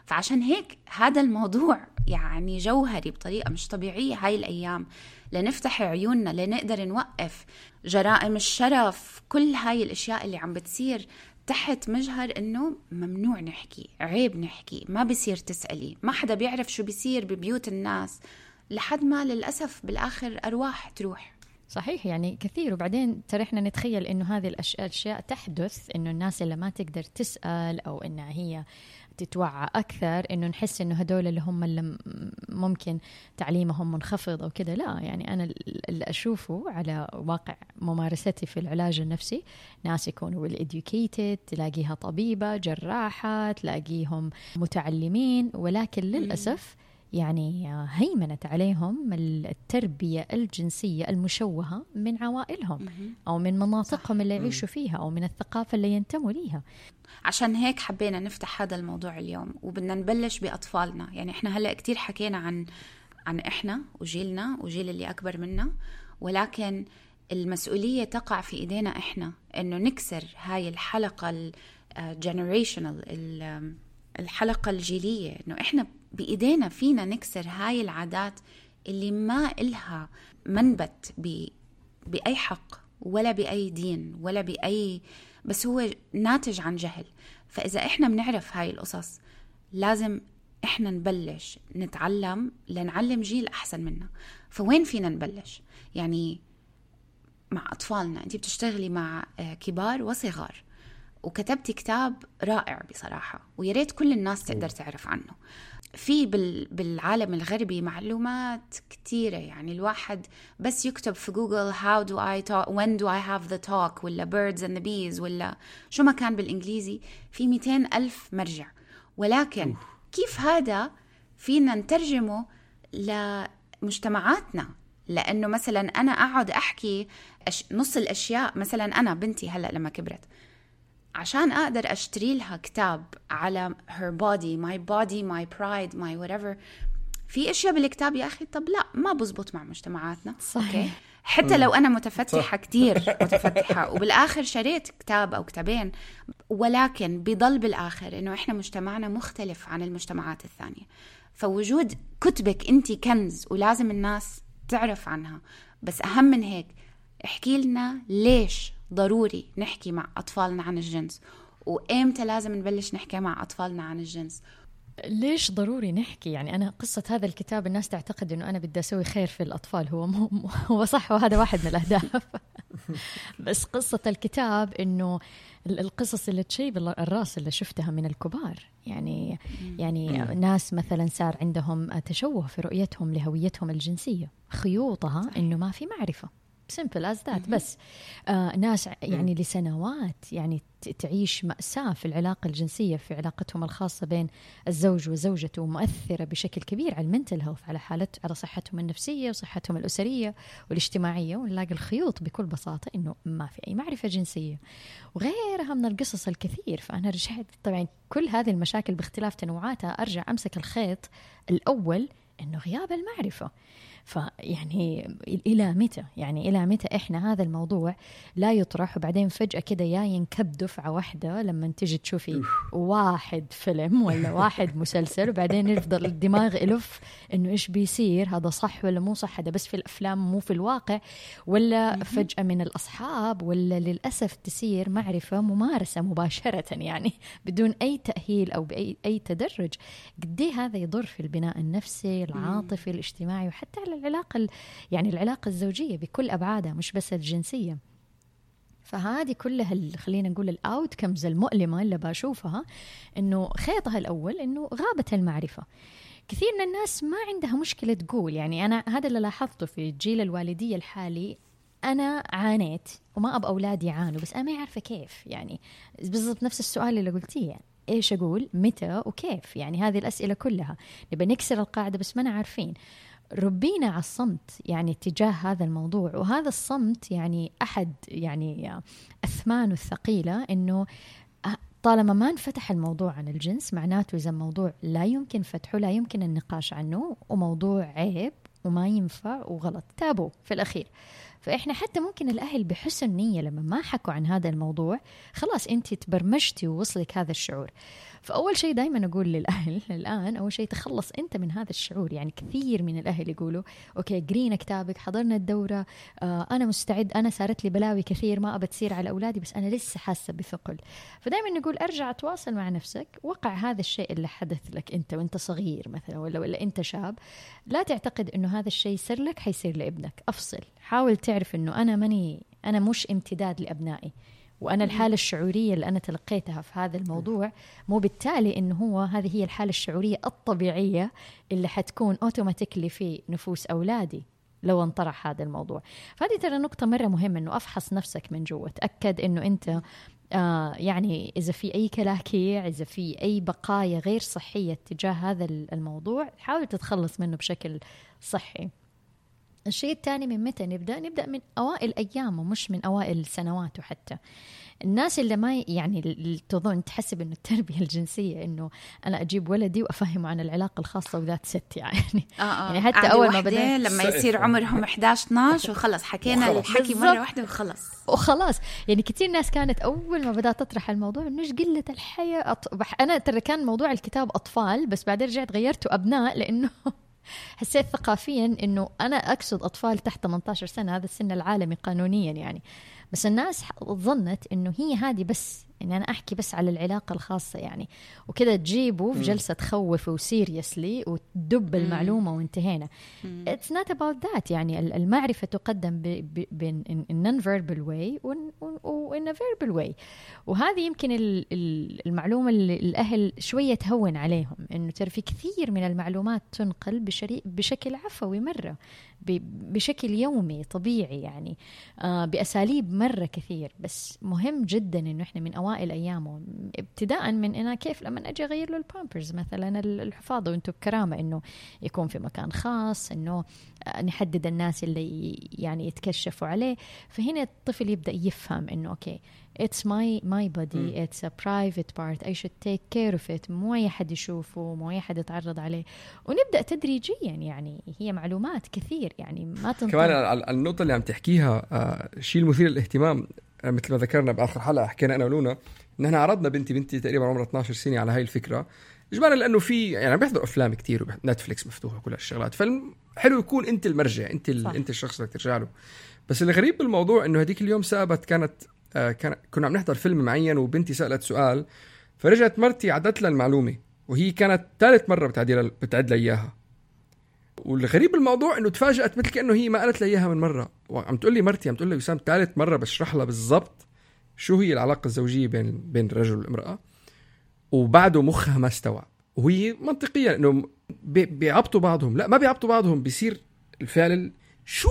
فعشان هيك هذا الموضوع يعني جوهري بطريقة مش طبيعية هاي الأيام. لنفتح عيوننا لنقدر نوقف جرائم الشرف كل هاي الأشياء اللي عم بتصير تحت مجهر إنه ممنوع نحكي عيب نحكي ما بصير تسألي ما حدا بيعرف شو بيصير ببيوت الناس. لحد ما للأسف بالآخر أرواح تروح. صحيح يعني كثير. وبعدين ترى إحنا نتخيل إنه هذه الأشياء تحدث إنه الناس اللي ما تقدر تسأل أو إنها هي تتوعى أكثر إنه نحس إنه هدول اللي هم اللي ممكن تعليمهم منخفض أو كذا لا يعني أنا اللي أشوفه على واقع ممارستي في العلاج النفسي ناس يكونوا educated تلاقيها طبيبة جراحة تلاقيهم متعلمين ولكن للأسف يعني هيمنت عليهم التربية الجنسية المشوهة من عوائلهم أو من مناطقهم اللي يعيشوا فيها أو من الثقافة اللي ينتموا ليها. عشان هيك حبينا نفتح هذا الموضوع اليوم وبدنا نبلش بأطفالنا. يعني إحنا هلأ كتير حكينا عن عن إحنا وجيلنا وجيل اللي أكبر منا ولكن المسؤولية تقع في إيدينا إحنا إنه نكسر هاي الحلقة ال generational الحلقة الجيلية. إنه إحنا بإيدينا فينا نكسر هاي العادات اللي ما إلها منبت بأي حق ولا بأي دين ولا بأي بس هو ناتج عن جهل. فإذا إحنا بنعرف هاي القصص لازم إحنا نبلش نتعلم لنعلم جيل أحسن منا. فوين فينا نبلش؟ يعني مع أطفالنا. أنت بتشتغلي مع آه، كبار وصغار. وكتبتي كتاب رائع بصراحة ويا ريت كل الناس تقدر تعرف عنه. في بالعالم الغربي معلومات كثيرة يعني الواحد بس يكتب في جوجل how do I talk when do I have the talk ولا birds and the bees ولا شو ما كان بالإنجليزي في 200 ألف مرجع. ولكن كيف هذا فينا نترجمه لمجتمعاتنا؟ لأنه مثلا أنا أقعد أحكي نص الأشياء مثلا أنا بنتي هلأ لما كبرت عشان أقدر أشتري لها كتاب على her body my body my pride my whatever. في أشياء بالكتاب يا أخي طب لا ما بزبط مع مجتمعاتنا. صحيح. أوكي؟ حتى لو أنا متفتحة كثير متفتحة وبالآخر شريت كتاب أو كتابين ولكن بضل بالآخر إنه إحنا مجتمعنا مختلف عن المجتمعات الثانية. فوجود كتبك أنت كنز ولازم الناس تعرف عنها. بس أهم من هيك احكي لنا ليش ضروري نحكي مع أطفالنا عن الجنس. وإمتى لازم نبلش نحكي مع أطفالنا عن الجنس؟ ليش ضروري نحكي؟ يعني أنا قصة هذا الكتاب الناس تعتقد إنه أنا بدي أسوي خير في الأطفال. هو مو هو صح وهذا واحد من الأهداف. بس قصة الكتاب إنه القصص اللي تشيب الرأس اللي شفتها من الكبار. يعني يعني ناس مثلا صار عندهم تشوه في رؤيتهم لهويتهم الجنسية. خيوطها إنه ما في معرفة. simple as that بس آه ناس يعني لسنوات يعني تعيش مأساة في العلاقة الجنسية في علاقتهم الخاصة بين الزوج وزوجته مؤثرة بشكل كبير على ال mental health على حالة على صحتهم النفسية وصحتهم الأسرية والاجتماعية ونلاقي الخيوط بكل بساطة إنه ما في أي معرفة جنسية. وغيرها من القصص الكثير فأنا رجعت طبعا كل هذه المشاكل باختلاف تنوعاتها أرجع أمسك الخيط الأول إنه غياب المعرفة. فيعني إلى متى؟ يعني إلى متى إحنا هذا الموضوع لا يطرح؟ وبعدين فجأة كده يا ينكب دفعة واحدة لما تجي تشوفي واحد فيلم ولا واحد مسلسل وبعدين يفضل الدماغ يلف إنه إيش بيصير؟ هذا صح ولا مو صح؟ هذا بس في الأفلام مو في الواقع. ولا فجأة من الأصحاب ولا للأسف تصير معرفة ممارسة مباشرة يعني بدون أي تأهيل أو باي أي تدرج. قد إيه هذا يضر في البناء النفسي العاطفي الاجتماعي وحتى على العلاقة يعني العلاقة الزوجية بكل أبعادها مش بس الجنسية. فهذه كلها خلينا نقول ال outcomes المؤلمة اللي بشوفها إنه خيطها الأول إنه غابت المعرفة. كثير من الناس ما عندها مشكلة تقول يعني أنا هذا اللي لاحظته في جيل الوالدية الحالي أنا عانيت وما أبغى اولادي يعانوا بس أنا ما عارفه كيف يعني بالضبط نفس السؤال اللي قلتيه يعني إيش أقول متى وكيف؟ يعني هذه الأسئلة كلها. نبى نكسر القاعدة بس ما عارفين. ربينا على الصمت يعني تجاه هذا الموضوع. وهذا الصمت يعني أحد يعني اثمانه الثقيلة إنه طالما ما انفتح الموضوع عن الجنس معناته إذا موضوع لا يمكن فتحه لا يمكن النقاش عنه وموضوع عيب وما ينفع وغلط تابو في الأخير. فإحنا حتى ممكن الأهل بحسن نية لما ما حكوا عن هذا الموضوع خلاص أنت تبرمجتي ووصلك هذا الشعور. فأول شيء دائما أقول للأهل الآن أول شيء تخلص أنت من هذا الشعور. يعني كثير من الأهل يقولوا أوكي قرينا كتابك حضرنا الدورة آه أنا مستعد أنا صارت لي بلاوي كثير ما ابى تصير على أولادي بس أنا لسه حاسة بثقل. فدائما نقول أرجع تواصل مع نفسك وقع هذا الشيء اللي حدث لك أنت وأنت صغير مثلا ولا ولا أنت شاب. لا تعتقد إنه هذا الشيء يصير لك حيصير لابنك. أفصل. حاول تعرف إنه أنا ماني أنا مش امتداد لأبنائي. وأنا الحالة الشعورية اللي أنا تلقيتها في هذا الموضوع مو بالتالي انه هو هذه هي الحالة الشعورية الطبيعية اللي حتكون اوتوماتيكلي في نفوس أولادي لو انطرح هذا الموضوع. فهذه ترى نقطة مرة مهمة إنه أفحص نفسك من جوا تأكد إنه أنت آه يعني إذا في أي كلاكيع إذا في أي بقايا غير صحية تجاه هذا الموضوع حاول تتخلص منه بشكل صحي. الشيء الثاني من متى نبدأ؟ نبدأ من أوائل أيامه مش من أوائل سنواته حتى. الناس اللي ما يعني تظن تحسب انه التربية الجنسية إنه أنا أجيب ولدي وأفهمه عن العلاقة الخاصة وذات ست يعني. آه آه. يعني حتى أول ما بدا لما يصير عمرهم 11 12 وخلاص حكينا الحكي مرة واحدة وخلص وخلاص. يعني كثير ناس كانت أول ما بدأت تطرح الموضوع إنه إيش قلة الحياة؟ أط... أنا ترى كان موضوع الكتاب أطفال بس بعدين رجعت غيرته أبناء لأنه حسيت ثقافيا إنه أنا أقصد أطفال تحت 18 سنة هذا السن العالمي قانونيا يعني. بس الناس ظنت إنه هي هذه بس إني أنا أحكي بس على العلاقة الخاصة يعني. وكذا تجيبه في جلسة تخوف و seriously وتدب المعلومة وانتهينا. it's not about that يعني. المعرفة تقدم ب non-verbal way و in verbal way وهذه يمكن المعلومة اللي الأهل شوية تهون عليهم إنه ترى في كثير من المعلومات تنقل بشكل عفوي مرة بشكل يومي طبيعي يعني. آه بأساليب مرة كثير. بس مهم جدا إنه إحنا من أوائل أيامه. ابتداء من أنا كيف لما أجي أغير له البامبرز مثلا الحفاضه وأنتم بكرامة إنه يكون في مكان خاص إنه آه، نحدد الناس اللي يعني يتكشفوا عليه. فهنا الطفل يبدأ يفهم إنه أوكي my my body mm. it's a private part I should take care of it. مو أي حد يشوفه مو أي حد يتعرض عليه. ونبدأ تدريجيا يعني هي معلومات كثير يعني ما تنطلق. كمان النقطة اللي عم تحكيها آه شيء المثير للاهتمام. مثل ما ذكرنا بآخر حلقة حكينا أنا ولونا إن إحنا عرضنا بنتي بنتي تقريبا عمرها 12 سنة على هاي الفكرة. اجمالا لأنه في يعني عم بيحضر أفلام كثير نتفليكس مفتوحة كل هالشغلات. فحلو يكون أنت المرجع أنت أنت الشخص اللي ترجع له. بس الغريب بالموضوع إنه هذيك اليوم سابت كانت آه، كان كنا عم نحضر فيلم معين وبنتي سألت سؤال فرجعت مرتي عدت لها المعلومة وهي كانت ثالث مرة بتعدي بتعد لها إياها. والغريب بالموضوع إنه تفاجأت مثل كأنه هي ما قالت لي إياها من مرة. وعم تقول لي مرتي عم تقول لي وسام ثالث مرة بشرح لها بالضبط شو هي العلاقة الزوجية بين بين الرجل والامرأة. وبعده مخها ما استوعب. وهي منطقيا إنه بيعبطوا بعضهم. لا ما بيعبطوا بعضهم بيصير الفعل شو؟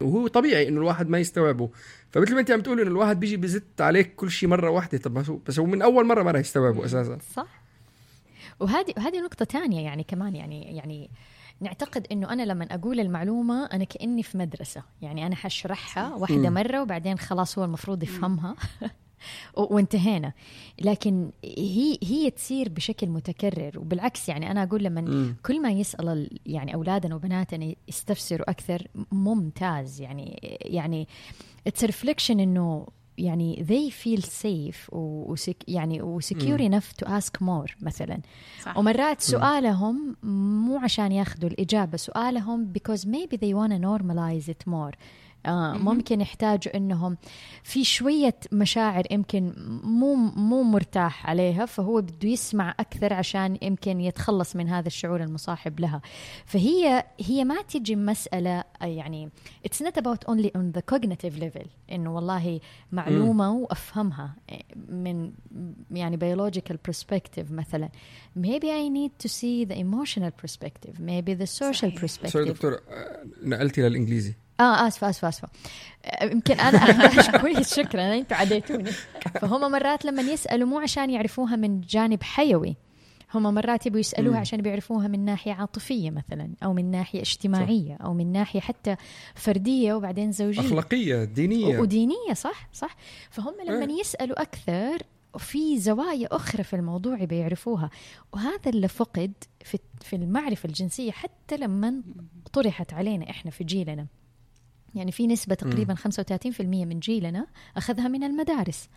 وهو طبيعي إنه الواحد ما يستوعبه. فمثل ما أنت عم تقولي إنه الواحد بيجي بزت عليك كل شيء مرة واحدة. طب بس هو من أول مرة ما راح يستوعبه أساسا. صح. وهذه وهذه نقطة ثانية يعني كمان يعني يعني نعتقد إنه أنا لما أقول المعلومة أنا كأني في مدرسة. يعني أنا حشرحها واحدة مرة وبعدين خلاص هو المفروض يفهمها. وانتهينا. لكن هي هي تصير بشكل متكرر. وبالعكس يعني أنا أقول لما كل ما يسأل يعني أولادنا وبناتنا يستفسروا أكثر ممتاز. يعني يعني it's reflection إنه يعني they feel safe وسك يعني و secure enough to ask more مثلا صح. ومرات سؤالهم مو عشان ياخذوا الإجابة سؤالهم because maybe they want to normalize it more آه ممكن يحتاجوا إنهم في شوية مشاعر يمكن مو مو مرتاح عليها فهو بده يسمع أكثر عشان يمكن يتخلص من هذا الشعور المصاحب لها. فهي هي ما تجي مسألة يعني it's not about only on the cognitive level إنه والله معلومة وأفهمها من يعني biological perspective مثلا. Maybe I need to see the emotional perspective maybe the social perspective. sorry دكتور نقلتي للإنجليزي. آه آسفة آسفة آسفة. يمكن أنا أحتاج كويس شكرا أنتم عديتوني. فهم مرات لما يسألوا مو عشان يعرفوها من جانب حيوي هم مرات يبوا يسألوها عشان بيعرفوها من ناحية عاطفية مثلا أو من ناحية اجتماعية أو من ناحية حتى فردية وبعدين زوجية. أخلاقية دينية. ودينية صح صح. فهم لما يسألوا أكثر في زوايا أخرى في الموضوع بيعرفوها وهذا اللي فقد في في المعرفة الجنسية حتى لما طرحت علينا إحنا في جيلنا. يعني في نسبة تقريبا 35% من جيلنا أخذها من المدارس.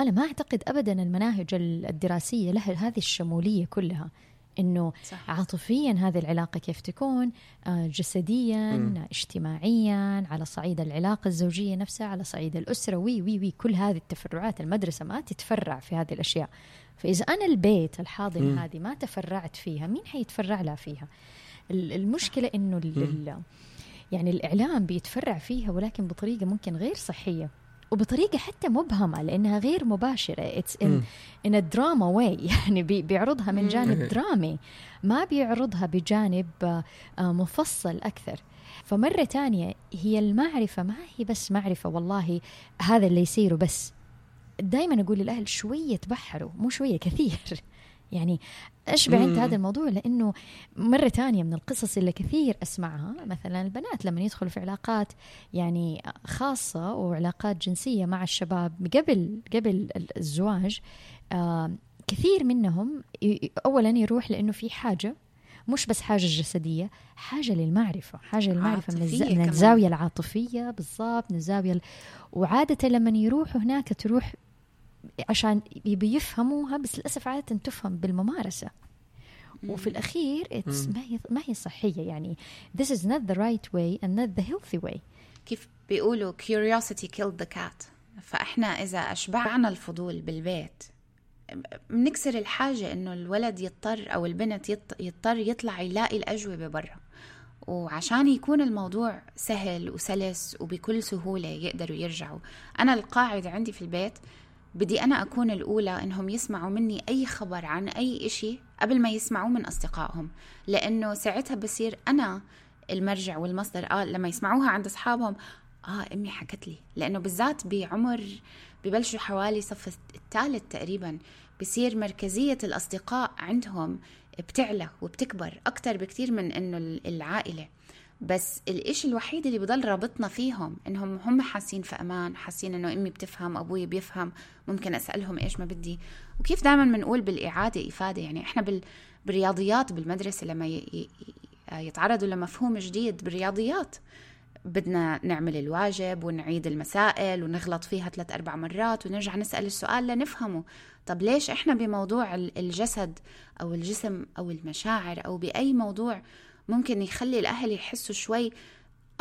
أنا ما أعتقد أبدا المناهج الدراسية لها هذه الشمولية كلها إنه صح. عاطفيا هذه العلاقة كيف تكون آه، جسديا م. اجتماعيا على صعيد العلاقة الزوجية نفسها على صعيد الأسرة و و و كل هذه التفرعات. المدرسة ما تتفرع في هذه الأشياء. فإذا أنا البيت الحاضنة هذه ما تفرعت فيها مين حيتفرع لها فيها؟ المشكلة إنه يعني الإعلام بيتفرع فيها ولكن بطريقة ممكن غير صحية وبطريقة حتى مبهمة لأنها غير مباشرة. it's in in drama way يعني بيعرضها من جانب درامي. ما بيعرضها بجانب آه، مفصل أكثر. فمرة تانية هي المعرفة ما هي بس معرفة والله هذا اللي يصير بس دائما أقول للأهل شوية تبحروا مو شوية كثير. يعني اشبع انت هذا الموضوع لأنه مرة ثانية من القصص اللي كثير أسمعها مثلا البنات لما يدخلوا في علاقات يعني خاصة وعلاقات جنسية مع الشباب قبل قبل الزواج آه كثير منهم اولا يروح لأنه في حاجة مش بس حاجة جسدية حاجة للمعرفة حاجة للمعرفة من, الز... من الزاوية العاطفية بالضبط من الزاوية ال... وعادة لما يروحوا هناك تروح عشان بيفهموها بس للأسف عادة تفهم بالممارسة. وفي الأخير ما هي ما هي صحية يعني. This is not the right way and not the healthy way. كيف بيقولوا curiosity killed the cat. فإحنا إذا أشبعنا الفضول بالبيت بنكسر الحاجة إنه الولد يضطر أو البنت يضطر يطلع يلاقي الأجوبة برا. وعشان يكون الموضوع سهل وسلس وبكل سهولة يقدروا يرجعوا. أنا القاعدة عندي في البيت بدي أنا أكون الأولى إنهم يسمعوا مني أي خبر عن أي إشي قبل ما يسمعوه من أصدقائهم. لأنه ساعتها بصير أنا المرجع والمصدر آه لما يسمعوها عند أصحابهم آه أمي حكت لي. لأنه بالذات بعمر ببلشوا حوالي صف الثالث تقريبا بصير مركزية الأصدقاء عندهم بتعلى وبتكبر أكتر بكتير من إنه العائلة. بس الإشي الوحيد اللي بضل رابطنا فيهم إنهم هم حاسين في أمان حاسين إنه أمي بتفهم أبوي بيفهم ممكن أسألهم إيش ما بدي. وكيف دائما بنقول بالإعادة إفادة؟ يعني إحنا بال... بالرياضيات بالمدرسة لما ي... يتعرضوا لمفهوم جديد بالرياضيات بدنا نعمل الواجب ونعيد المسائل ونغلط فيها ثلاث أربع مرات ونرجع نسأل السؤال لنفهمه. طب ليش إحنا بموضوع الجسد أو الجسم أو المشاعر أو بأي موضوع ممكن يخلي الأهل يحسوا شوي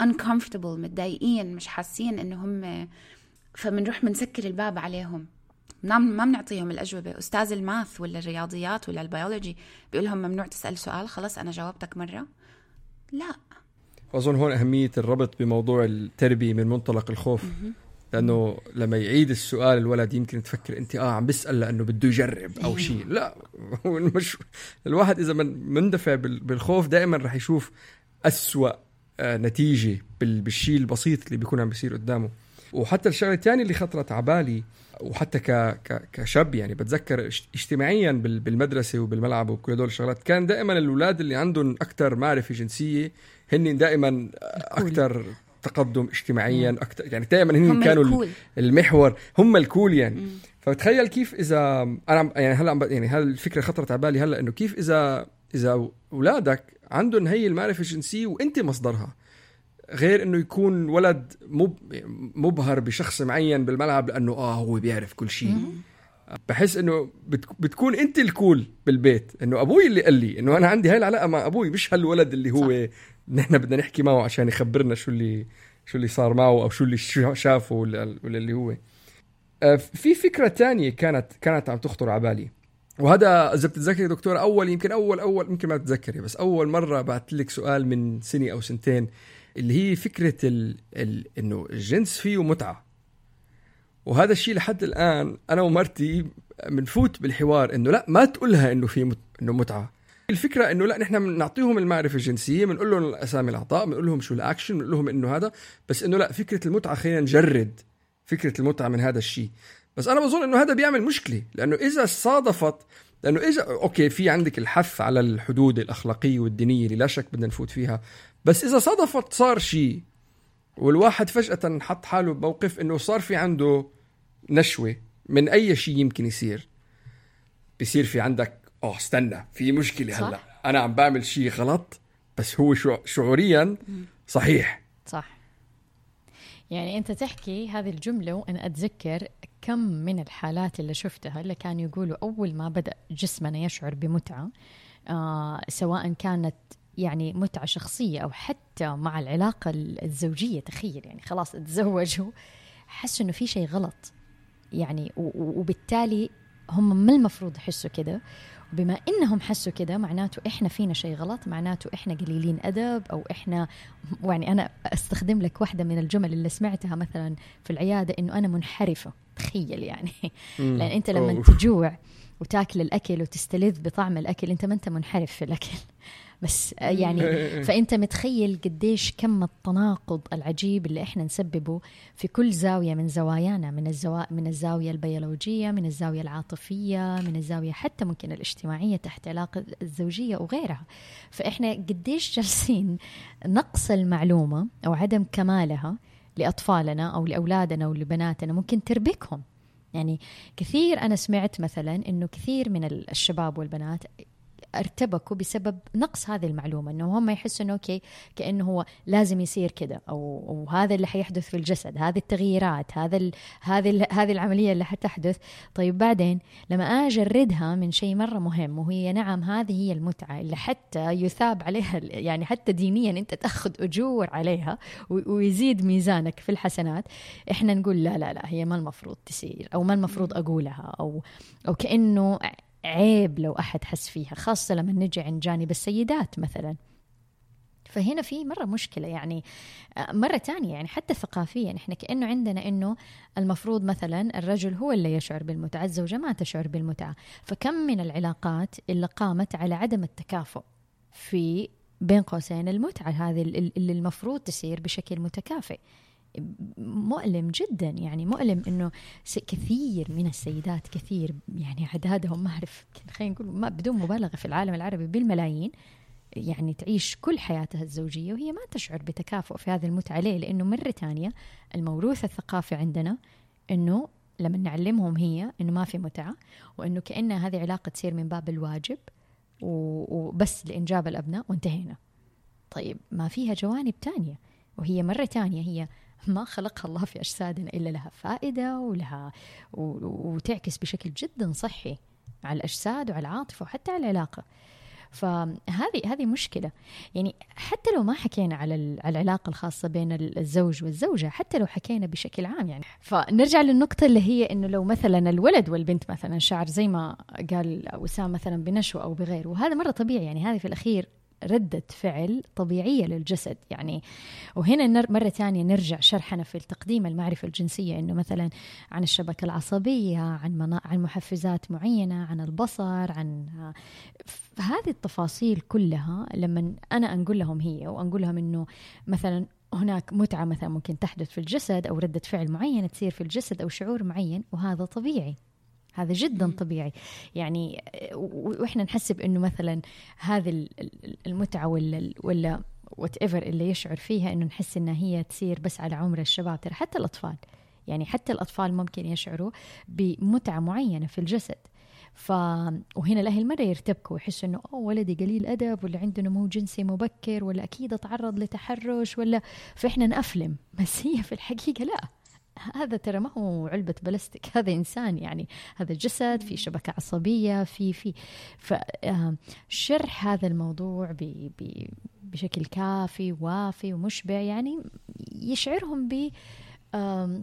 uncomfortable متضايقين مش حاسين إنه هم فبنروح بنسكر الباب عليهم. ما بنعطيهم الأجوبة. أستاذ الماث ولا الرياضيات ولا البيولوجي بيقول لهم ممنوع تسأل سؤال خلص أنا جاوبتك مرة. لا. وأظن هون أهمية الربط بموضوع التربية من منطلق الخوف. لأنه لما يعيد السؤال الولد يمكن تفكر أنت آه عم بيسال لأنه بده يجرب أو شيء. لا مش الواحد إذا من مندفع بالخوف دائما رح يشوف أسوأ آه، نتيجة بالشيء البسيط اللي بيكون عم بيصير قدامه. وحتى الشغلة الثانية اللي خطرت على بالي وحتى ك... ك... كشاب يعني بتذكر اجتماعيا بالمدرسة وبالملعب وكل هدول الشغلات كان دائما الأولاد اللي عندهم أكثر معرفة جنسية هن دائما أكثر تقدم اجتماعيا أكثر يعني دائما هن كانوا الكول. المحور هم الكول يعني. مم. فتخيل كيف إذا أنا يعني هلأ يعني هذه الفكرة خطرت على بالي هلأ إنه كيف اذا إذا أولادك عندهم هي المعرفة الجنسيه وأنت مصدرها. غير إنه يكون ولد مب مبهر بشخص معين بالملعب لأنه آه هو بيعرف كل شيء. بحس إنه بتكون أنت الكول بالبيت. إنه أبوي اللي قال لي إنه أنا عندي هاي العلاقة مع أبوي مش هالولد اللي هو صح. نحن بدنا نحكي معه عشان يخبرنا شو اللي شو اللي صار معه أو شو اللي شافه ولا, اللي هو. آه، في فكرة تانية كانت كانت عم تخطر على بالي. وهذا إذا بتتذكري دكتور اول يمكن اول اول يمكن ما تتذكري بس أول مرة بعثت لك سؤال من سنة أو سنتين اللي هي فكرة ال... ال... إنه الجنس فيه متعة. وهذا الشيء لحد الآن أنا ومرتي بنفوت بالحوار إنه لا ما تقولها إنه في مت... إنه متعة. الفكرة إنه لا نحن بنعطيهم المعرفة الجنسية بنقول لهم أسامي العطاء بنقول لهم شو الأكشن بنقول لهم إنه هذا بس إنه لا فكرة المتعة خلينا نجرد فكرة المتعة من هذا الشيء. بس أنا بظن إنه هذا بيعمل مشكلة لأنه إذا صادفت لأنه إذا أوكي في عندك الحث على الحدود الأخلاقية والدينية اللي لا شك بدنا نفوت فيها بس إذا صادفت صار شيء والواحد فجأة حط حاله بموقف إنه صار في عنده نشوة من أي شيء يمكن يصير. بصير في عندك آه استنى في مشكلة. هلأ. أنا عم بعمل شيء غلط بس هو شعوريا صحيح. صح. يعني أنت تحكي هذه الجملة وأنا أتذكر كم من الحالات اللي شفتها اللي كانوا يقولوا أول ما بدأ جسمنا يشعر بمتعة آه سواء كانت يعني متعة شخصية أو حتى مع العلاقة الزوجية تخيل يعني خلاص تزوجوا حسوا إنه في شيء غلط. يعني وبالتالي هم ما المفروض يحسوا كده. بما إنهم حسوا كده معناته إحنا فينا شيء غلط معناته إحنا قليلين أدب أو إحنا يعني أنا أستخدم لك واحدة من الجمل اللي سمعتها مثلا في العيادة إنه أنا منحرفة. تخيل يعني. لأن أنت لما. تجوع وتاكل الأكل وتستلذ بطعم الأكل أنت ما أنت منحرف في الأكل. بس آه، يعني فأنت متخيل قديش كم التناقض العجيب اللي إحنا نسببه في كل زاوية من زوايانا من الزوا... من الزاوية البيولوجية من الزاوية العاطفية من الزاوية حتى ممكن الاجتماعية تحت علاقة الزوجية وغيرها. فإحنا قديش جالسين نقص المعلومة أو عدم كمالها لأطفالنا أو لأولادنا أو لبناتنا ممكن تربكهم. يعني كثير أنا سمعت مثلا إنه كثير من الشباب والبنات أرتبكوا بسبب نقص هذه المعلومة إنه هم يحسوا انه أوكي كأنه هو لازم يصير كده أو أو هذا اللي حيحدث في الجسد هذه التغييرات هذا هذه هذه العملية اللي حتحدث. طيب بعدين لما اجردها من شيء مرة مهم وهي نعم هذه هي المتعة اللي حتى يثاب عليها يعني حتى دينيا أنت تأخذ أجور عليها ويزيد ميزانك في الحسنات إحنا نقول لا لا لا هي ما المفروض تصير أو ما المفروض أقولها أو أو كأنه عيب لو أحد حس فيها خاصة لما نجي عند جانب السيدات مثلا. فهنا في مرة مشكلة يعني آه، مرة تانية يعني حتى ثقافيا إحنا كأنه عندنا إنه المفروض مثلا الرجل هو اللي يشعر بالمتعة الزوجة ما تشعر بالمتعة. فكم من العلاقات اللي قامت على عدم التكافؤ في بين قوسين المتعة هذه ال- اللي المفروض تصير بشكل متكافئ. مؤلم جدا يعني مؤلم إنه كثير من السيدات كثير يعني عدادهم ما أعرف خلينا نقول ما بدون مبالغة في العالم العربي بالملايين يعني تعيش كل حياتها الزوجية وهي ما تشعر بتكافؤ في هذه المتعة ليه؟ لأنه مرة ثانية الموروث الثقافي عندنا إنه لما نعلمهم هي إنه ما في متعة وإنه كأن هذه علاقة تصير من باب الواجب وبس لإنجاب الأبناء وانتهينا. طيب ما فيها جوانب تانية وهي مرة تانية هي ما خلقها الله في أجسادنا إلا لها فائدة ولها وتعكس بشكل جدا صحي على الأجساد وعلى العاطفة وحتى على العلاقة. فهذه هذه مشكلة. يعني حتى لو ما حكينا على ال- على العلاقة الخاصة بين ال- الزوج والزوجة حتى لو حكينا بشكل عام يعني. فنرجع للنقطة اللي هي إنه لو مثلا الولد والبنت مثلا شعر زي ما قال وسام مثلا بنشوة أو بغيره وهذا مرة طبيعي يعني هذه في الأخير ردة فعل طبيعية للجسد يعني وهنا مرة ثانية نرجع شرحنا في التقديم المعرفة الجنسية إنه مثلا عن الشبكة العصبية عن منا... عن محفزات معينة عن البصر عن هذه التفاصيل كلها لما أنا أنقول لهم هي وأنقول لهم إنه مثلا هناك متعة مثلا ممكن تحدث في الجسد أو ردة فعل معينة تصير في الجسد أو شعور معين وهذا طبيعي. هذا جدا طبيعي. يعني و- وإحنا نحسب إنه مثلا هذه ال- ال- المتعة ولا ولا وات ايفر اللي يشعر فيها إنه نحس إنها هي تصير بس على عمر الشباب ترى حتى الأطفال. يعني حتى الأطفال ممكن يشعروا بمتعة معينة في الجسد. ف وهنا الاهل مره يرتبكوا ويحسوا إنه أوه ولدي قليل أدب ولا عنده نمو جنسي مبكر ولا أكيد أتعرض لتحرش ولا فإحنا نأفلم. بس هي في الحقيقة لا. هذا ترى ما هو علبة بلاستيك. هذا إنسان يعني هذا جسد في شبكة عصبية في في. فشرح هذا الموضوع ب بشكل كافي وافي ومشبع يعني يشعرهم ب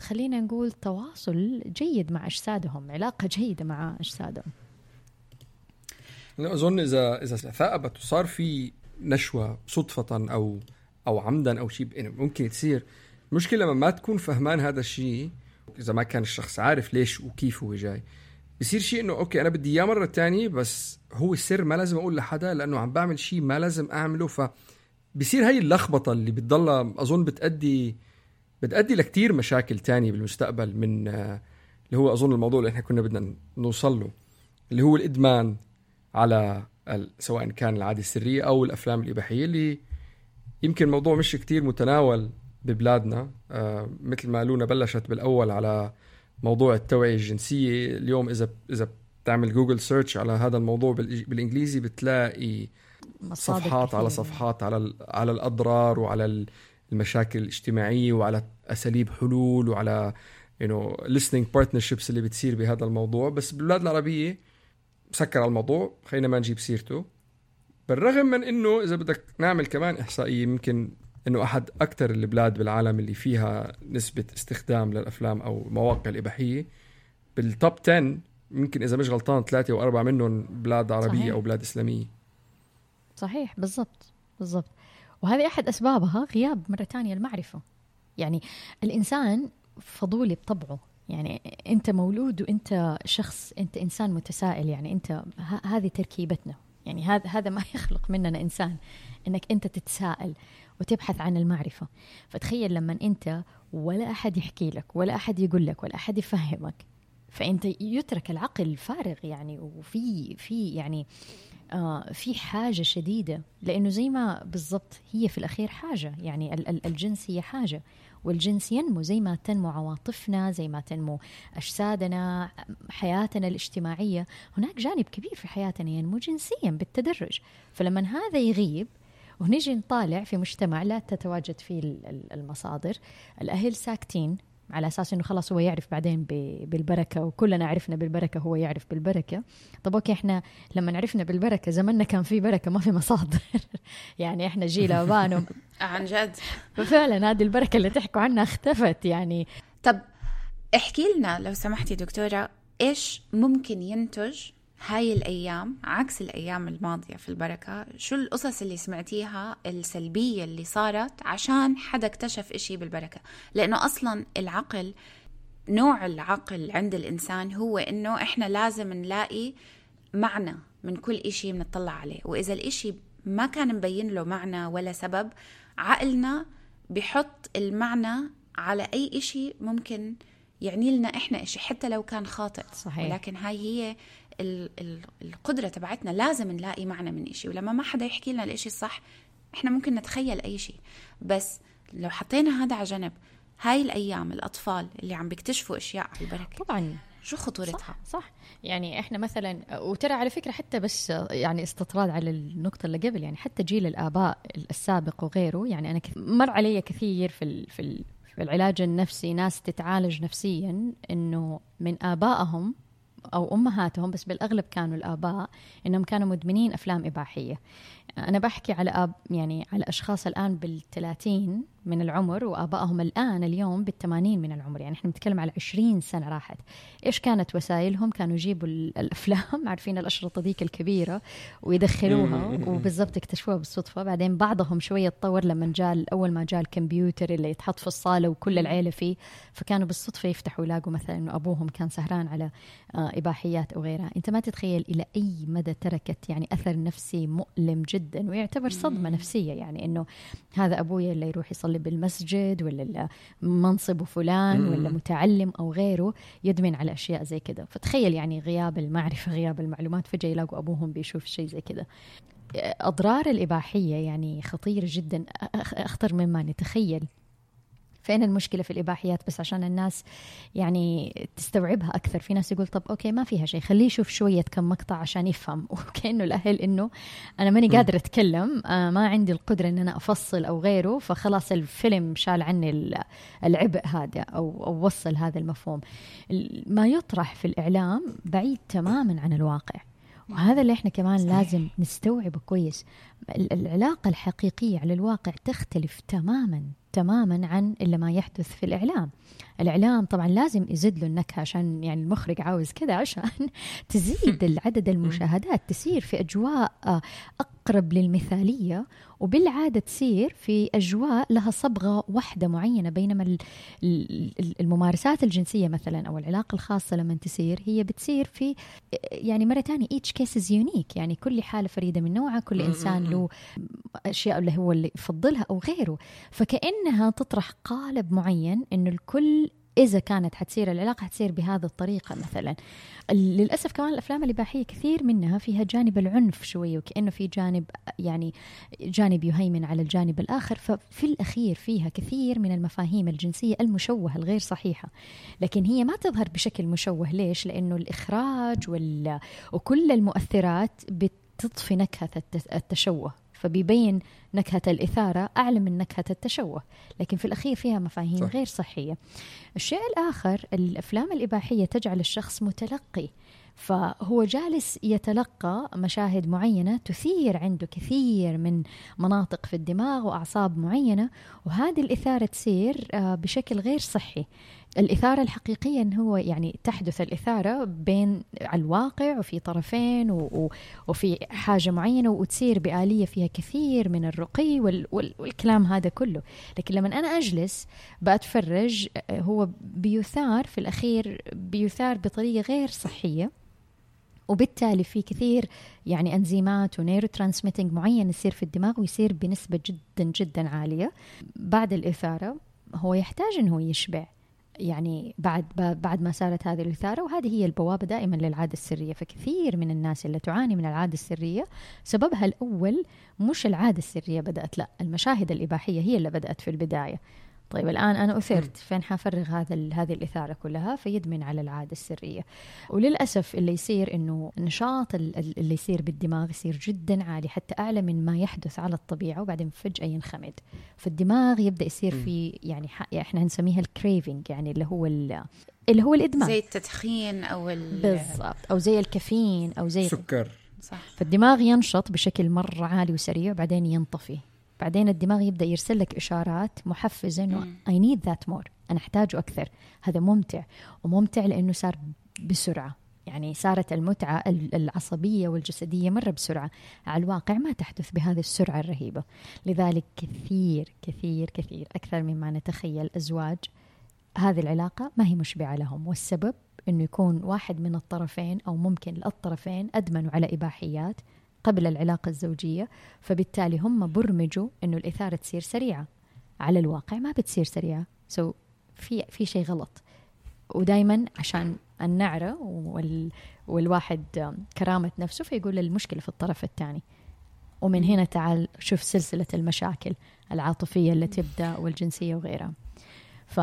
خلينا نقول تواصل جيد مع أجسادهم علاقة جيدة مع أجسادهم. أنا أظن إذا إذا ثأبت وصار في نشوة صدفة أو أو عمدا أو شيء يعني ممكن تصير المشكلة لما ما تكون فهمان هذا الشيء إذا ما كان الشخص عارف ليش وكيف هو جاي بصير شيء إنه أوكي أنا بدي إياه مرة تانية بس هو السر ما لازم أقول لحدا لأنه عم بعمل شيء ما لازم أعمله ف بصير هاي اللخبطة اللي بتضلها أظن بتأدي بتأدي لكتير مشاكل تانية بالمستقبل من اللي هو أظن الموضوع اللي إحنا كنا بدنا نوصل له اللي هو الإدمان على سواء كان العادة السرية أو الأفلام الإباحية اللي يمكن موضوع مش كتير متناول ببلادنا. آه مثل ما لونا بلشت بالأول على موضوع التوعية الجنسية اليوم إذا إذا بتعمل Google search على هذا الموضوع بالإنجليزي بتلاقي صفحات كثير. على صفحات على على الأضرار وعلى المشاكل الاجتماعية وعلى أساليب حلول وعلى you know listening partnerships اللي بتصير بهذا الموضوع. بس بالبلاد العربية مسكر على الموضوع خلينا ما نجيب سيرته. بالرغم من إنه إذا بدك نعمل كمان إحصائية يمكن إنه أحد أكثر البلاد بالعالم اللي فيها نسبة استخدام للأفلام أو مواقع الإباحية. بال top 10 يمكن إذا مش غلطان ثلاثة واربعه منهم بلاد عربية صحيح. أو بلاد إسلامية. صحيح بالضبط بالضبط. وهذه أحد أسبابها غياب مرة ثانية المعرفة. يعني الإنسان فضولي بطبعه. يعني أنت مولود وأنت شخص أنت إنسان متسائل يعني أنت هذه تركيبتنا. يعني هذا هذا ما يخلق مننا إنسان إنك أنت تتساءل وتبحث عن المعرفة. فتخيل لما أنت ولا أحد يحكي لك ولا أحد يقول لك ولا أحد يفهمك فأنت يترك العقل فارغ يعني وفي في يعني آه في حاجة شديدة. لأنه زي ما بالضبط هي في الأخير حاجة يعني الجنس هي حاجة. والجنس ينمو زي ما تنمو عواطفنا زي ما تنمو أجسادنا حياتنا الاجتماعية. هناك جانب كبير في حياتنا ينمو جنسيا بالتدرج. فلما هذا يغيب ونجي نطالع في مجتمع لا تتواجد فيه المصادر الأهل ساكتين على أساس إنه خلاص هو يعرف بعدين بالبركة وكلنا عرفنا بالبركة هو يعرف بالبركة. طب أوكي إحنا لما عرفنا بالبركة زمننا كان في بركة ما في مصادر. يعني إحنا جيل ابانا عن جد. ففعلا هذه البركة اللي تحكوا عنها اختفت يعني. طب احكي لنا لو سمحتي دكتورة إيش ممكن ينتج هاي الأيام عكس الأيام الماضية في البركة شو القصص اللي سمعتيها السلبية اللي صارت عشان حدا اكتشف إشي بالبركة؟ لأنه أصلا العقل نوع العقل عند الإنسان هو إنه إحنا لازم نلاقي معنى من كل إشي بنطلع عليه. وإذا الإشي ما كان مبين له معنى ولا سبب عقلنا بحط المعنى على أي إشي ممكن يعني لنا إحنا إشي حتى لو كان خاطئ. صحيح. ولكن هاي هي القدرة تبعتنا لازم نلاقي معنى من إشي ولما ما حدا يحكي لنا الإشي الصح إحنا ممكن نتخيل أي شيء. بس لو حطينا هذا على جنب هاي الأيام الأطفال اللي عم بيكتشفوا أشياء على البركة. طبعا. شو خطورتها؟ صح, صح. يعني إحنا مثلا وترى على فكرة حتى بس يعني استطراد على النقطة اللي قبل يعني حتى جيل الآباء السابق وغيره يعني أنا مر علي كثير في في في العلاج النفسي ناس تتعالج نفسيا إنه من آبائهم أو أمهاتهم بس بالأغلب كانوا الآباء إنهم كانوا مدمنين أفلام إباحية. أنا بحكي على آب يعني على أشخاص الآن بالثلاثين من العمر وآبائهم الآن اليوم بالثمانين من العمر. يعني إحنا بنتكلم على 20 سنة راحت. إيش كانت وسائلهم؟ كانوا يجيبوا الأفلام. عارفين الأشرطة ذيك الكبيرة ويدخلوها. وبالضبط اكتشفوها بالصدفة. بعدين بعضهم شوية تطور لما جاء أول ما جاء الكمبيوتر اللي يتحط في الصالة وكل العيلة فيه. فكانوا بالصدفة يفتحوا يلاقوا مثلا إنه أبوهم كان سهران على آه، إباحيات أو غيرها. أنت ما تتخيل إلى أي مدى تركت يعني أثر نفسي مؤلم جدا ويعتبر صدمة نفسية. يعني إنه هذا أبويا اللي يروح يصلي بالمسجد ولا منصب فلان ولا متعلم أو غيره يدمن على أشياء زي كذا فتخيل يعني غياب المعرفة غياب المعلومات فجأة يلاقوا أبوهم بيشوف شيء زي كذا أضرار الإباحية يعني خطيره جدا أخطر مما نتخيل. فين المشكلة في الإباحيات؟ بس عشان الناس يعني تستوعبها أكثر. في ناس يقول طب أوكي ما فيها شيء خليه يشوف شوية كم مقطع عشان يفهم. وكأنه الأهل إنه أنا ماني قادرة أتكلم آه ما عندي القدرة إن أنا أفصل أو غيره فخلاص الفيلم شال عني العبء هذا أو, أو وصل هذا المفهوم. ما يطرح في الإعلام بعيد تماما عن الواقع. وهذا اللي إحنا كمان صحيح. لازم نستوعبه كويس. العلاقة الحقيقية على الواقع تختلف تماما. تماما عن اللي ما يحدث في الإعلام. الإعلام طبعا لازم يزيد له النكهة عشان يعني المخرج عاوز كذا عشان تزيد عدد المشاهدات تسير في أجواء أقرب للمثالية وبالعادة تصير في أجواء لها صبغة واحدة معينة بينما الممارسات الجنسية مثلا أو العلاقة الخاصة لما تصير هي بتصير في يعني ثانية each case is unique يعني كل حالة فريدة من نوعها كل إنسان له أشياء اللي هو اللي يفضلها أو غيره. فكأنها تطرح قالب معين إنه الكل إذا كانت حتصير العلاقة حتصير بهذه الطريقة مثلا. للأسف كمان الأفلام الإباحية كثير منها فيها جانب العنف شوية وكأنه في جانب يعني جانب يهيمن على الجانب الآخر. ففي الأخير فيها كثير من المفاهيم الجنسية المشوهة الغير صحيحة. لكن هي ما تظهر بشكل مشوه. ليش؟ لأنه الإخراج وال... وكل المؤثرات بتطفي نكهة التشوه. فبيبين نكهة الإثارة أعلى من نكهة التشوه لكن في الأخير فيها مفاهيم صح. غير صحية الشيء الآخر الأفلام الإباحية تجعل الشخص متلقي فهو جالس يتلقى مشاهد معينة تثير عنده كثير من مناطق في الدماغ وأعصاب معينة وهذه الإثارة تصير آه، بشكل غير صحي. الإثارة الحقيقية أن هو يعني تحدث الإثارة بين على الواقع وفي طرفين وفي حاجة معينة وتصير بآلية فيها كثير من الرقي والكلام هذا كله. لكن لما أنا أجلس بأتفرج آه، هو بيثار في الأخير بيثار بطريقة غير صحية. وبالتالي في كثير يعني أنزيمات و neurotransmitting معين يصير في الدماغ ويصير بنسبة جدا جدا عالية. بعد الإثارة هو يحتاج إنه يشبع. يعني بعد بعد ما صارت هذه الإثارة وهذه هي البوابة دائما للعادة السرية. فكثير من الناس اللي تعاني من العادة السرية سببها الأول مش العادة السرية بدأت لا المشاهد الإباحية هي اللي بدأت في البداية. طيب الآن أنا أثرت فين حفرغ هذا هذه الإثارة كلها؟ فيدمن على العادة السرية. وللأسف اللي يصير إنه النشاط اللي يصير بالدماغ يصير جدا عالي حتى أعلى من ما يحدث على الطبيعة وبعدين فجأة ينخمد. فالدماغ يبدأ يصير في يعني إحنا نسميها ال craving يعني اللي هو اللي هو الإدمان. زي التدخين أو بالضبط. أو زي الكافيين أو زي سكر. صح. فالدماغ ينشط بشكل مرة عالي وسريع وبعدين ينطفي. بعدين الدماغ يبدأ يرسل لك إشارات محفزة إنه I need that more أنا احتاجه أكثر. هذا ممتع. وممتع لأنه صار بسرعة. يعني صارت المتعة العصبية والجسدية مرة بسرعة. على الواقع ما تحدث بهذه السرعة الرهيبة. لذلك كثير كثير كثير أكثر مما نتخيل أزواج هذه العلاقة ما هي مشبعة لهم. والسبب أنه يكون واحد من الطرفين أو ممكن الطرفين أدمنوا على إباحيات قبل العلاقة الزوجية فبالتالي هم برمجوا إنه الإثارة تصير سريعة. على الواقع ما بتصير سريعة. سو so في في شيء غلط. ودائما عشان النعرة وال والواحد كرامة نفسه فيقول المشكلة في الطرف الثاني. ومن هنا تعال شوف سلسلة المشاكل العاطفية اللي تبدأ والجنسية وغيرها. ف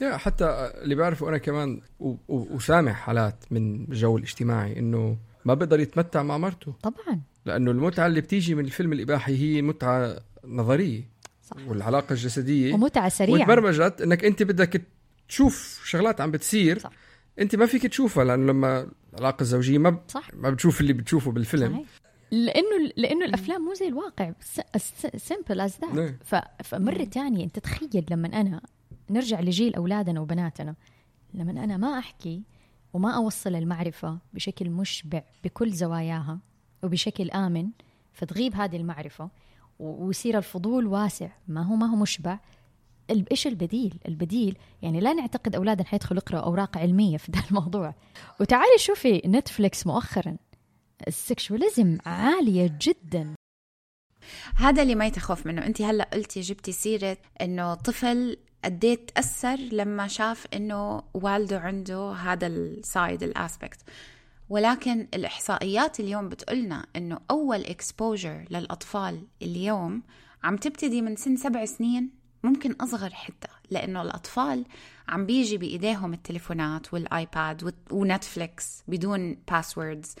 يا حتى اللي بعرفه أنا كمان وسامع حالات من الجو الاجتماعي إنه ما بقدر يتمتع مع مرته. طبعا. لأنه المتعة اللي بتيجي من الفيلم الإباحي هي متعة نظرية صح. والعلاقة الجسدية. ومتعة سريعة. وتبرمجت إنك أنت بدك تشوف شغلات عم بتصير. صح. أنت ما فيك تشوفها لأنه لما العلاقة الزوجية ما صح. ما بتشوف اللي بتشوفه بالفيلم. صحيح. لأنه لأنه الأفلام مو زي الواقع. سمبل از ذات فمرة ثانية أنت تخيل لما أنا نرجع لجيل أولادنا وبناتنا. لما أنا ما أحكي وما أوصل المعرفة بشكل مشبع بكل زواياها وبشكل آمن فتغيب هذه المعرفة ويصير الفضول واسع. ما هو ما هو مشبع؟ إيش البديل؟ البديل يعني لا نعتقد أولادنا حيدخلوا يقرأوا أوراق علمية في ذا الموضوع. وتعالي شوفي نتفليكس مؤخرا. ال sexualism عالية جدا. هذا اللي ما يتخوف منه. أنت هلأ قلتي جبتي سيرة إنه طفل قد إيه تأثر لما شاف إنه والده عنده هذا ال side ال aspect ولكن الإحصائيات اليوم بتقولنا إنه أول exposure للأطفال اليوم عم تبتدي من سن سبع سنين ممكن أصغر حتى لأنه الأطفال عم بيجي بإيديهم التليفونات والآيباد ونتفليكس بدون passwords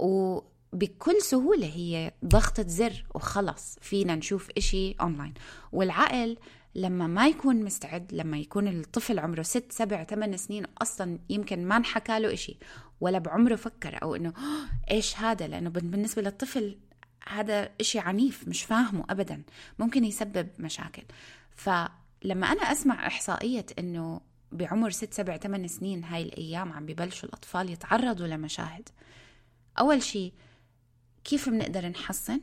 وبكل سهولة هي ضغطة زر وخلص فينا نشوف إشي أونلاين والعقل لما ما يكون مستعد لما يكون الطفل عمره ست سبع ثمان سنين أصلا يمكن ما انحكى له إشي ولا بعمره فكر أو إنه إيش هذا؟ لأنه بالنسبة للطفل هذا إشي عنيف مش فاهمه أبدا ممكن يسبب مشاكل. فلما أنا أسمع إحصائية إنه بعمر ست سبع ثمان سنين هاي الأيام عم ببلشوا الأطفال يتعرضوا لمشاهد أول شيء كيف بنقدر نحسن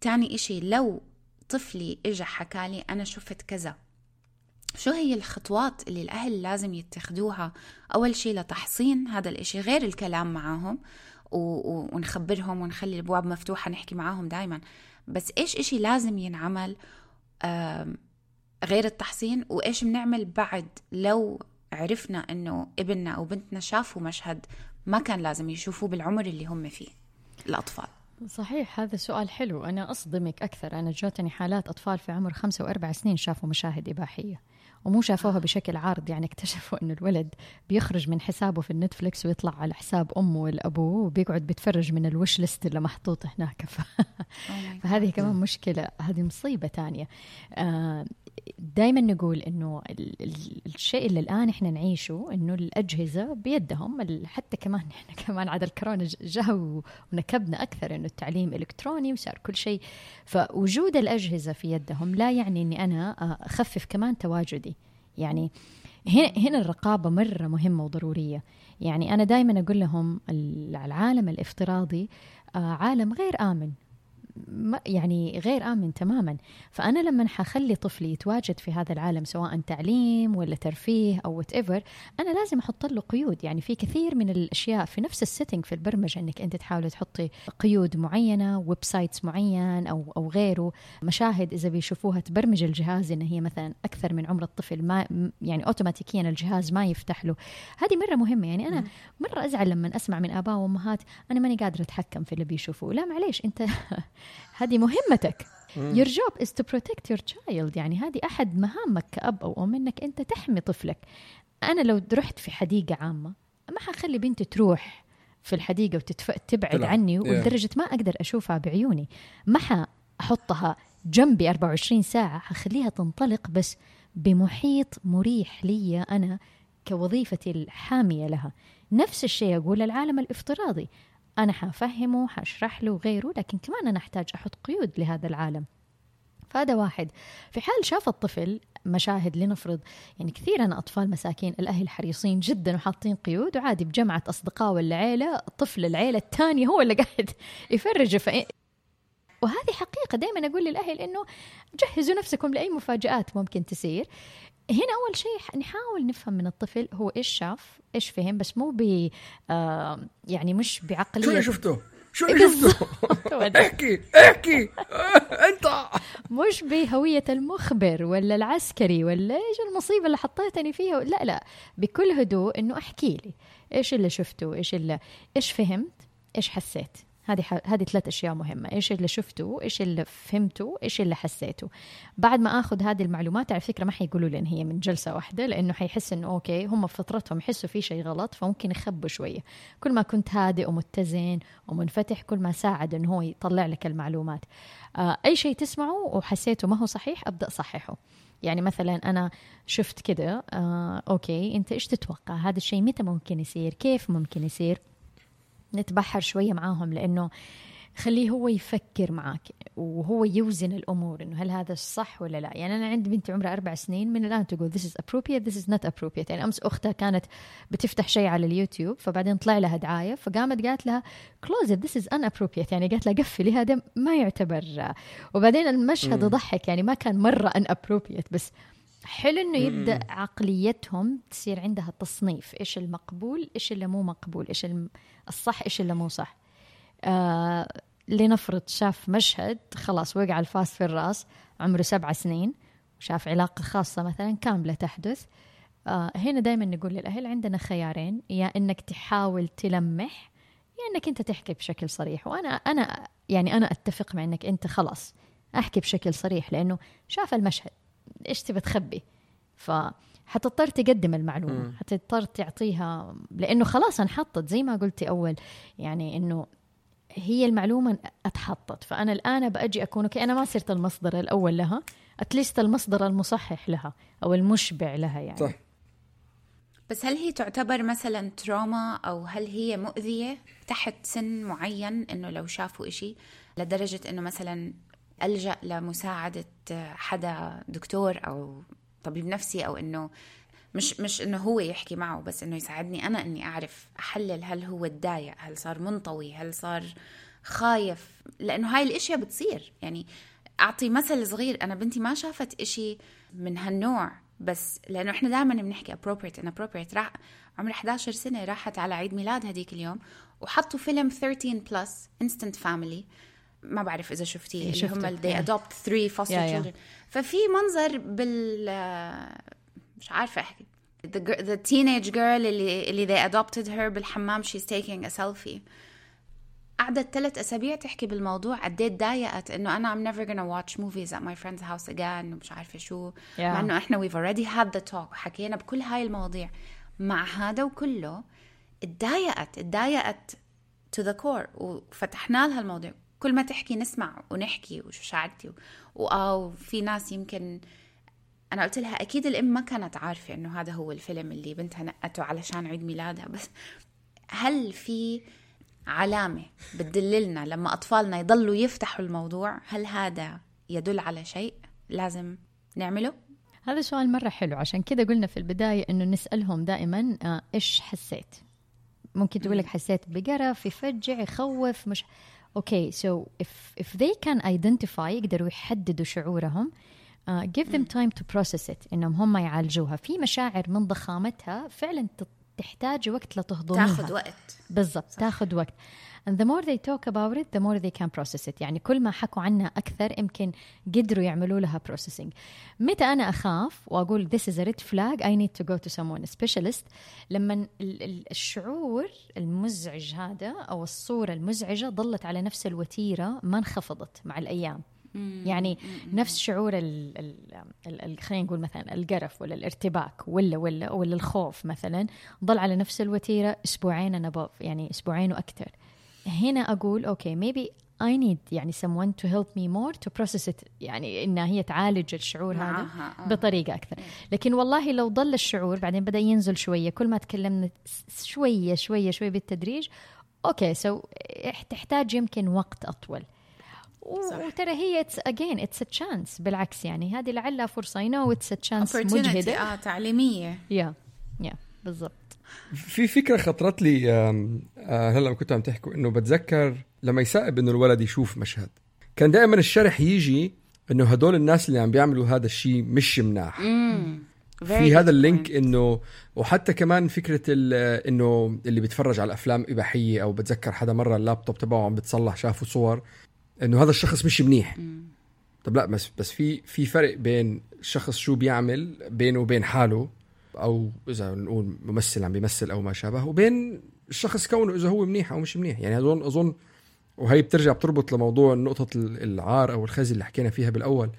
تاني إشي لو طفلي إجا حكالي أنا شفت كذا. شو هي الخطوات اللي الأهل لازم يتخذوها؟ أول شيء لتحصين هذا الإشي غير الكلام معاهم ونخبرهم ونخلي الأبواب مفتوحة نحكي معاهم دائما بس إيش إشي لازم ينعمل؟ غير التحصين؟ وإيش بنعمل بعد؟ لو عرفنا إنه ابننا أو بنتنا شافوا مشهد ما كان لازم يشوفوه بالعمر اللي هم فيه الأطفال. صحيح هذا سؤال حلو. أنا أصدمك أكثر. أنا جاتني حالات أطفال في عمر خمسة وأربع سنين شافوا مشاهد إباحية. ومو شافوها بشكل عارض يعني اكتشفوا إنه الولد بيخرج من حسابه في النتفليكس ويطلع على حساب أمه والابوه وبيقعد بيتفرج من الوش ليست اللي محطوط هناك. ف... oh فهذه كمان مشكلة هذه مصيبة ثانية آه دائما نقول إنه الشيء اللي الآن إحنا نعيشه إنه الأجهزة بيدهم حتى كمان إحنا كمان عاد الكورونا جاء ونكبنا أكثر إنه التعليم إلكتروني وصار كل شيء. فوجود الأجهزة في يدهم لا يعني إني أنا أخفف كمان تواجدي. يعني هنا هنا الرقابة مرة مهمة وضرورية. يعني أنا دائما أقول لهم العالم الافتراضي عالم غير امن يعني غير آمن تماما. فأنا لما حخلي طفلي يتواجد في هذا العالم سواء تعليم ولا ترفيه أو whatever أنا لازم أحط له قيود. يعني في كثير من الأشياء في نفس ال setting في البرمجة أنك أنت تحاولي تحطي قيود معينة websites معين أو أو غيره. مشاهد إذا بيشوفوها تبرمج الجهاز إن هي مثلا أكثر من عمر الطفل ما يعني أوتوماتيكيا الجهاز ما يفتح له. هذه مرة مهمة. يعني أنا مرة أزعل لما أسمع من آباء وأمهات أنا ماني قادرة أتحكم في اللي بيشوفوه. لا معليش أنت هذه مهمتك. your job is to protect your child. يعني هذه أحد مهامك كأب أو أم إنك أنت تحمي طفلك. أنا لو رحت في حديقة عامة ما حخلي بنتي تروح في الحديقة وتبعد عني ولدرجة ما أقدر أشوفها بعيوني. ما حأحطها جنبي 24 ساعة حخليها تنطلق بس بمحيط مريح لي أنا كوظيفتي الحامية لها. نفس الشيء أقول العالم الافتراضي. أنا حفهمه حشرح له غيره لكن كمان أنا أحتاج أحط قيود لهذا العالم. فهذا واحد. في حال شاف الطفل مشاهد لنفرض يعني كثير أنا أطفال مساكين الأهل حريصين جدا وحاطين قيود وعادي بجمعة أصدقاء ولا عيلة طفل العيلة الثانية هو اللي قاعد يفرج. فإن وهذه حقيقة. دائما أقول للأهل إنه جهزوا نفسكم لأي مفاجآت ممكن تصير هنا أول شيء نحاول نفهم من الطفل هو إيش شاف إيش فهم بس مو ب آه يعني مش بعقلية. شو اللي شفته؟ شو اللي شفته؟ احكي احكي. أنت. مش بهوية المخبر ولا العسكري ولا إيش المصيبة اللي حطيتني فيها؟ لا لا. بكل هدوء إنه أحكي لي إيش اللي شفته إيش اللي إيش فهمت إيش حسيت. هذه ح... هذه ثلاث أشياء مهمة. إيش اللي شفته؟ إيش اللي فهمته؟ إيش اللي حسيته؟ بعد ما آخذ هذه المعلومات على فكرة ما حيقولوا لي إن هي من جلسة واحدة لأنه حيحس إنه أوكي هم بفطرتهم يحسوا في شيء غلط فممكن يخبوا شوية. كل ما كنت هادئ ومتزن ومنفتح كل ما ساعد إنه هو يطلع لك المعلومات. آه أي شيء تسمعه وحسيته ما هو صحيح أبدأ صححه. يعني مثلا أنا شفت كده آه أوكي أنت إيش تتوقع؟ هذا الشيء متى ممكن يصير؟ كيف ممكن يصير؟ نتبحر شوية معاهم لأنه خليه هو يفكر معك وهو يوزن الأمور إنه هل هذا الصح ولا لا. يعني أنا عندي بنتي عمرها أربع سنين من الآن تقول this is appropriate this is not appropriate. يعني أمس أختها كانت بتفتح شيء على اليوتيوب فبعدين طلع لها دعاية فقامت قالت لها close it this is inappropriate يعني قالت لها قفلي هذا ما يعتبر. وبعدين المشهد يضحك يعني ما كان مرة inappropriate بس حلو إنه يبدأ عقليتهم تصير عندها تصنيف إيش المقبول إيش اللي مو مقبول إيش الصح إيش اللي مو صح. آه لنفرض شاف مشهد خلاص وقع الفاس في الرأس عمره سبع سنين وشاف علاقة خاصة مثلا كاملة تحدث. آه هنا دائما نقول للأهل عندنا خيارين يا إنك تحاول تلمح يا إنك أنت تحكي بشكل صريح. وأنا أنا يعني أنا أتفق مع إنك أنت خلاص أحكي بشكل صريح لأنه شاف المشهد إيش تبي تخبي؟ ف حتضطر تقدم المعلومة حتضطر تعطيها لأنه خلاص انحطت زي ما قلتي أول يعني إنه هي المعلومة أتحطت. فأنا الآن بأجي أكون okay أنا ما صرت المصدر الأول لها at least المصدر المصحح لها أو المشبع لها يعني. صح. بس هل هي تعتبر مثلا trauma أو هل هي مؤذية تحت سن معين إنه لو شافوا إشي؟ لدرجة إنه مثلا ألجأ لمساعدة حدا دكتور أو طبيب نفسي أو إنه مش مش إنه هو يحكي معه بس إنه يساعدني أنا إني أعرف أحلل هل هو تضايق هل صار منطوي هل صار خايف لأنه هاي الإشياء بتصير. يعني أعطي مثل صغير أنا بنتي ما شافت إشي من هالنوع بس لأنه إحنا دائما بنحكي appropriate inappropriate راح عمرها 11 سنة راحت على عيد ميلاد هذيك اليوم وحطوا فيلم PG-13 بس Instant Family ما بعرف إذا شفتيه اللي هم they adopt three foster yeah- yeah. children. ففي منظر بال مش عارفة أحكي. The, the teenage girl اللي اللي they adopted her بالحمام she's taking a selfie. قعدت ثلاث أسابيع تحكي بالموضوع قد إيه تضايقت إنه أنا I'm never gonna watch movies at my friend's house again ومش عارفة شو. Yeah. مع إنه إحنا we've already had the talk وحكينا بكل هاي المواضيع. مع هذا وكله تضايقت تضايقت to the core وفتحنا لها الموضوع. كل ما تحكي نسمع ونحكي وشو شعرتي وآه في ناس يمكن أنا قلت لها أكيد الأم ما كانت عارفة إنه هذا هو الفيلم اللي بنتها نقته علشان عيد ميلادها بس هل في علامة بتدللنا لما أطفالنا يضلوا يفتحوا الموضوع هل هذا يدل على شيء لازم نعمله؟ هذا سؤال مرة حلو عشان كذا قلنا في البداية إنه نسألهم دائما آه إيش حسيت؟ ممكن تقول لك حسيت بقرف يفجع يخوف مش okay so if if they can identify يقدروا يحددوا شعورهم uh, give them time to process it إنهم هم يعالجوها. في مشاعر من ضخامتها فعلا تحتاج وقت لتهضميها تاخذ وقت. بالضبط تاخذ وقت. And the more they talk about it the more they can process it. يعني كل ما حكوا عنها أكثر يمكن قدروا يعملوا لها processing. متى أنا أخاف وأقول this is a red flag I need to go to someone a specialist. لما ال- ال- الشعور المزعج هذا أو الصورة المزعجة ظلت على نفس الوتيرة ما انخفضت مع الأيام. يعني نفس شعور ال ال ال ال خلينا نقول مثلا القرف ولا الارتباك ولا ولا ولا الخوف مثلا ضل على نفس الوتيرة أسبوعين أنا يعني أسبوعين وأكثر هنا أقول okay maybe I need يعني someone to help me more to process it يعني إنها هي تعالج الشعور هذا آه. بطريقة أكثر لكن والله لو ضل الشعور بعدين بدأ ينزل شوية كل ما تكلمنا شوية شوية شوية بالتدريج okay so تحتاج يمكن وقت أطول صح. وترى هي it's again it's chance بالعكس يعني هذه لعلها فرصة I know it's chance مجهدة. آه تعليمية. yeah yeah بالضبط. في فكرة خطرت لي آه، هلا لما كنتوا عم تحكوا إنه بتذكر لما يصعب إنه الولد يشوف مشهد. كان دائما الشرح يجي إنه هدول الناس اللي عم بيعملوا هذا الشيء مش مناح. في هذا ال link إنه وحتى كمان فكرة ال- إنه اللي بيتفرج على أفلام إباحية أو بتذكر حدا مرة اللابتوب تبعه عم بتصلح شافوا صور إنه هذا الشخص مش منيح. طب لا بس بس في في فرق بين الشخص شو بيعمل بينه وبين حاله أو إذا نقول ممثل عم بيمثل أو ما شابه وبين الشخص كونه إذا هو منيح أو مش منيح. يعني أظن أظن وهي بترجع بتربط لموضوع نقطة ال- العار أو الخزي اللي حكينا فيها بالأول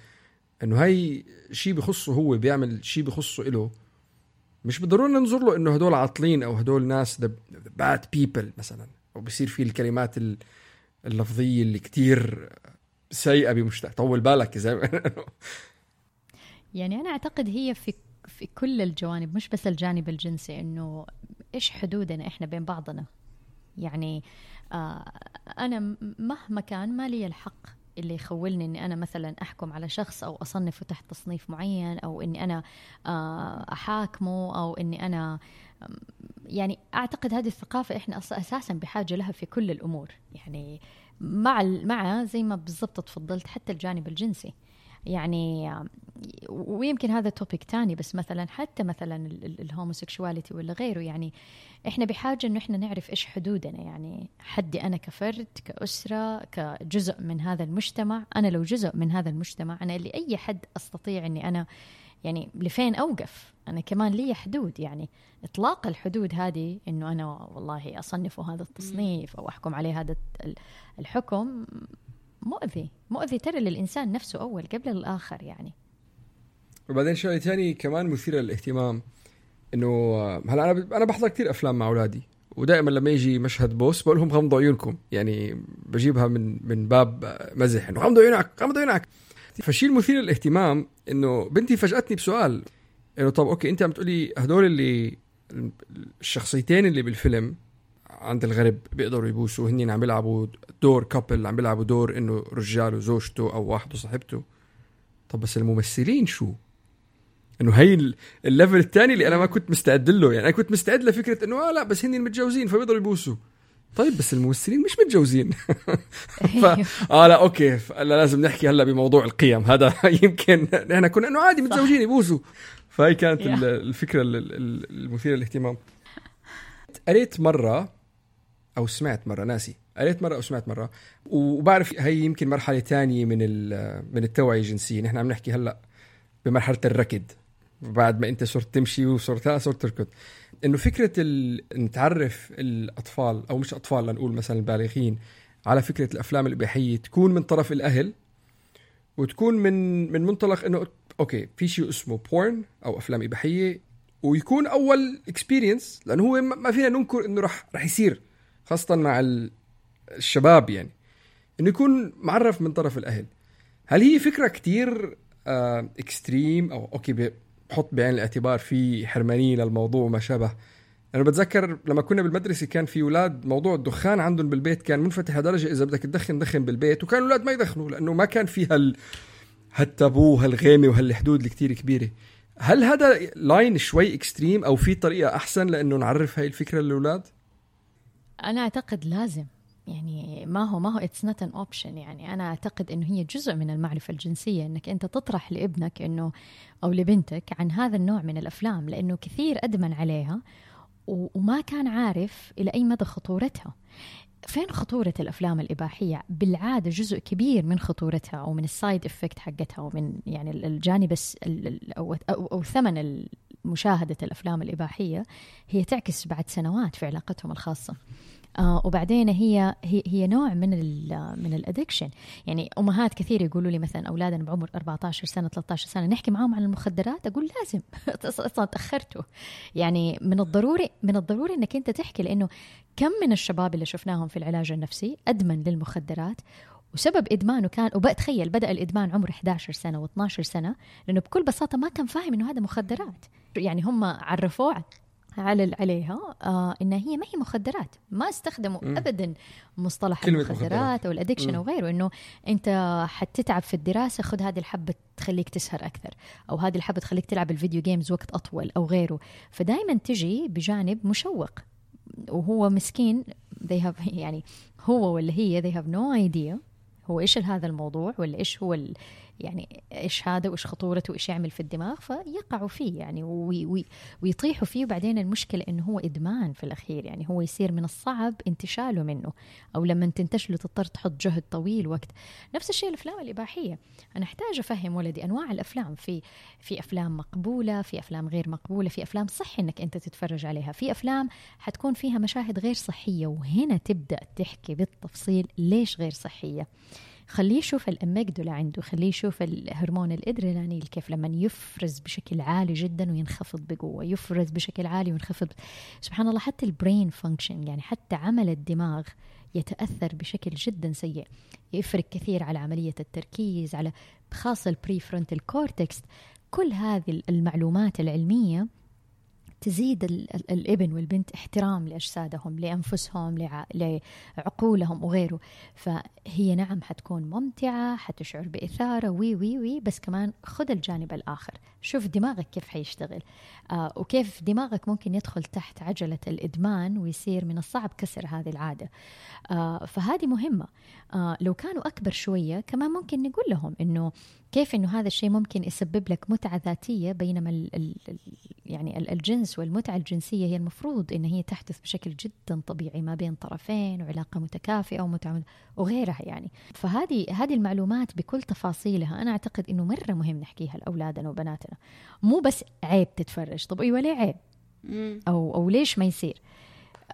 إنه هي شيء بخصه هو بيعمل شيء بخصه إله. مش بالضرورة ننظر له إنه هدول عاطلين أو هدول ناس باد بيبل مثلا أو بصير في الكلمات ال- اللفظية اللي كتير سيئة بمجتمع طول بالك زي ما يعني أنا أعتقد هي في في كل الجوانب مش بس الجانب الجنسي إنه إيش حدودنا إحنا بين بعضنا؟ يعني آه أنا مهما كان ما لي الحق اللي يخولني إني أنا مثلا أحكم على شخص أو أصنفه تحت تصنيف معين أو إني أنا آه أحاكمه أو إني أنا يعني أعتقد هذه الثقافة إحنا أساسا بحاجة لها في كل الأمور. يعني مع مع زي ما بالضبط تفضلت حتى الجانب الجنسي. يعني ويمكن هذا topic تاني بس مثلا حتى مثلا ال homosexuality ولا غيره. يعني إحنا بحاجة إنه إحنا نعرف إيش حدودنا. يعني حدي أنا كفرد كأسرة كجزء من هذا المجتمع. أنا لو جزء من هذا المجتمع أنا لأي حد أستطيع إني أنا يعني لفين أوقف؟ أنا كمان لي حدود يعني إطلاق الحدود هذه إنه أنا والله اصنفه هذا التصنيف أو أحكم عليه هذا ال- الحكم مؤذي. مؤذي ترى للإنسان نفسه أول قبل الآخر يعني. وبعدين شغله ثانية كمان مثيره للاهتمام إنه هلا أنا أنا بحضر كثير أفلام مع أولادي ودائما لما يجي مشهد بوس بقول لهم غمضوا عيونكم يعني بجيبها من من باب مزح إنه غمضوا عيونك غمضوا عيونك. فالشيء المثير للاهتمام إنه بنتي فاجأتني بسؤال إنه طب okay أنت عم تقولي هدول اللي الشخصيتين اللي بالفيلم عند الغرب بيقدروا يبوسوا هن عم بيلعبوا دور couple عم بيلعبوا دور إنه رجال وزوجته أو واحد وصاحبته. طب بس الممثلين شو؟ إنه هي ال- ال level الثاني اللي أنا ما كنت مستعد له يعني أنا كنت مستعد لفكرة إنه آه لا بس هن متجوزين فبيقدروا يبوسوا. طيب بس الممثلين مش متجوزين. ف... آه لا أوكي. لا لازم نحكي هلا بموضوع القيم. هذا يمكن إحنا كنا إنه عادي متزوجين يبوسوا. فهي كانت ال- الفكرة ال- ال- المثيرة للاهتمام. قريت مرة أو سمعت مرة ناسي. قريت مرة أو سمعت مرة. وبعرف هي يمكن مرحلة تانية من من التوعية الجنسية. نحن عم نحكي هلا بمرحلة الركض. بعد ما أنت صرت تمشي وصرت صرت تركض. إنه فكرة ال... نتعرف الأطفال أو مش أطفال لنقول مثلا البالغين على فكرة الأفلام الإباحية تكون من طرف الأهل وتكون من من منطلق إنه okay في شيء اسمه porn أو أفلام إباحية ويكون أول experience لأنه هو ما فينا ننكر إنه رح رح يصير خاصه مع ال- الشباب يعني. إنه يكون معرف من طرف الأهل. هل هي فكرة كتير آه extreme أو okay بحط بعين الاعتبار في حرمانيه للموضوع وما شابه. أنا بتذكر لما كنا بالمدرسة كان في أولاد موضوع الدخان عندهم بالبيت كان منفتح لدرجة إذا بدك تدخن دخن بالبيت وكانوا الأولاد ما يدخنوا لأنه ما كان في هال هالتابو هالغيمة وهالحدود الكتير كبيرة. هل هذا line شوي extreme أو في طريقة أحسن لأنه نعرف هاي الفكرة للأولاد؟ أنا أعتقد لازم. يعني ما هو ما هو it's not an option يعني أنا أعتقد إنه هي جزء من المعرفة الجنسية إنك أنت تطرح لابنك إنه أو لبنتك عن هذا النوع من الأفلام لأنه كثير أدمن عليها وما كان عارف إلى أي مدى خطورتها. فين خطورة الأفلام الإباحية؟ بالعادة جزء كبير من خطورتها أو من ال side effect حقتها ومن يعني ال- الجانب أو, أو, أو ثمن مشاهدة الأفلام الإباحية هي تعكس بعد سنوات في علاقتهم الخاصة. آه وبعدين هي هي نوع من ال من ال addiction يعني أمهات كثير يقولوا لي مثلا أولادنا بعمر 14 سنة 13 سنة نحكي معاهم عن المخدرات أقول لازم. أصلا تأخرتوا. يعني من الضروري من الضروري إنك أنت تحكي لأنه كم من الشباب اللي شفناهم في العلاج النفسي أدمن للمخدرات وسبب إدمانه كان وبتخيل بدأ الإدمان عمره 11 سنة و12 سنة لأنه بكل بساطة ما كان فاهم إنه هذا مخدرات. يعني هم عرفوه على عليها آه انها هي ما هي مخدرات ما استخدموا مم. ابدا مصطلح المخدرات مخدرات. أو ال addiction. أو غيره إنه أنت حتتعب في الدراسة خذ هذه الحبة تخليك تسهر أكثر أو هذه الحبة تخليك تلعب ال video games وقت أطول أو غيره فدائما تجي بجانب مشوق وهو مسكين they have يعني هو ولا هي they have no idea هو إيش هذا الموضوع ولا إيش هو يعني إيش هذا وإيش خطورته وإيش يعمل في الدماغ فيقعوا فيه يعني وي وي ويطيحوا فيه. وبعدين المشكلة إنه هو إدمان في الأخير يعني هو يصير من الصعب انتشاله منه أو لما تنتشله تضطر تحط جهد طويل وقت. نفس الشيء الأفلام الإباحية. أنا أحتاج أفهم ولدي أنواع الأفلام. في في أفلام مقبولة في أفلام غير مقبولة في أفلام صحي إنك أنت تتفرج عليها. في أفلام حتكون فيها مشاهد غير صحية وهنا تبدأ تحكي بالتفصيل ليش غير صحية. خليه يشوف الأميجدولا عنده خليه يشوف الهرمون الإدرينالين كيف لما يفرز بشكل عالي جدا وينخفض بقوة يفرز بشكل عالي وينخفض. سبحان الله حتى ال brain function يعني حتى عمل الدماغ يتأثر بشكل جدا سيء. يفرق كثير على عملية التركيز على خاصة ال prefrontal cortex كل هذه المعلومات العلمية تزيد ال- ال- الابن والبنت احترام لأجسادهم لأنفسهم لع- لعقولهم وغيره. فهي نعم حتكون ممتعة حتشعر بإثارة وي وي وي. بس كمان خذ الجانب الآخر. شوف دماغك كيف حيشتغل. آه وكيف دماغك ممكن يدخل تحت عجلة الإدمان ويصير من الصعب كسر هذه العادة. آه فهذه مهمة. آه لو كانوا أكبر شوية كمان ممكن نقول لهم إنه كيف إنه هذا الشيء ممكن يسبب لك متعة ذاتية بينما ال ال يعني ال- الجنس والمتعة الجنسية هي المفروض إن هي تحدث بشكل جدا طبيعي ما بين طرفين وعلاقة متكافئة ومتعة وغيرها يعني. فهذه هذه المعلومات بكل تفاصيلها أنا أعتقد إنه مرة مهم نحكيها لأولادنا وبناتنا. مو بس عيب تتفرج. طب إيوه ليه عيب. أو أو ليش ما يصير؟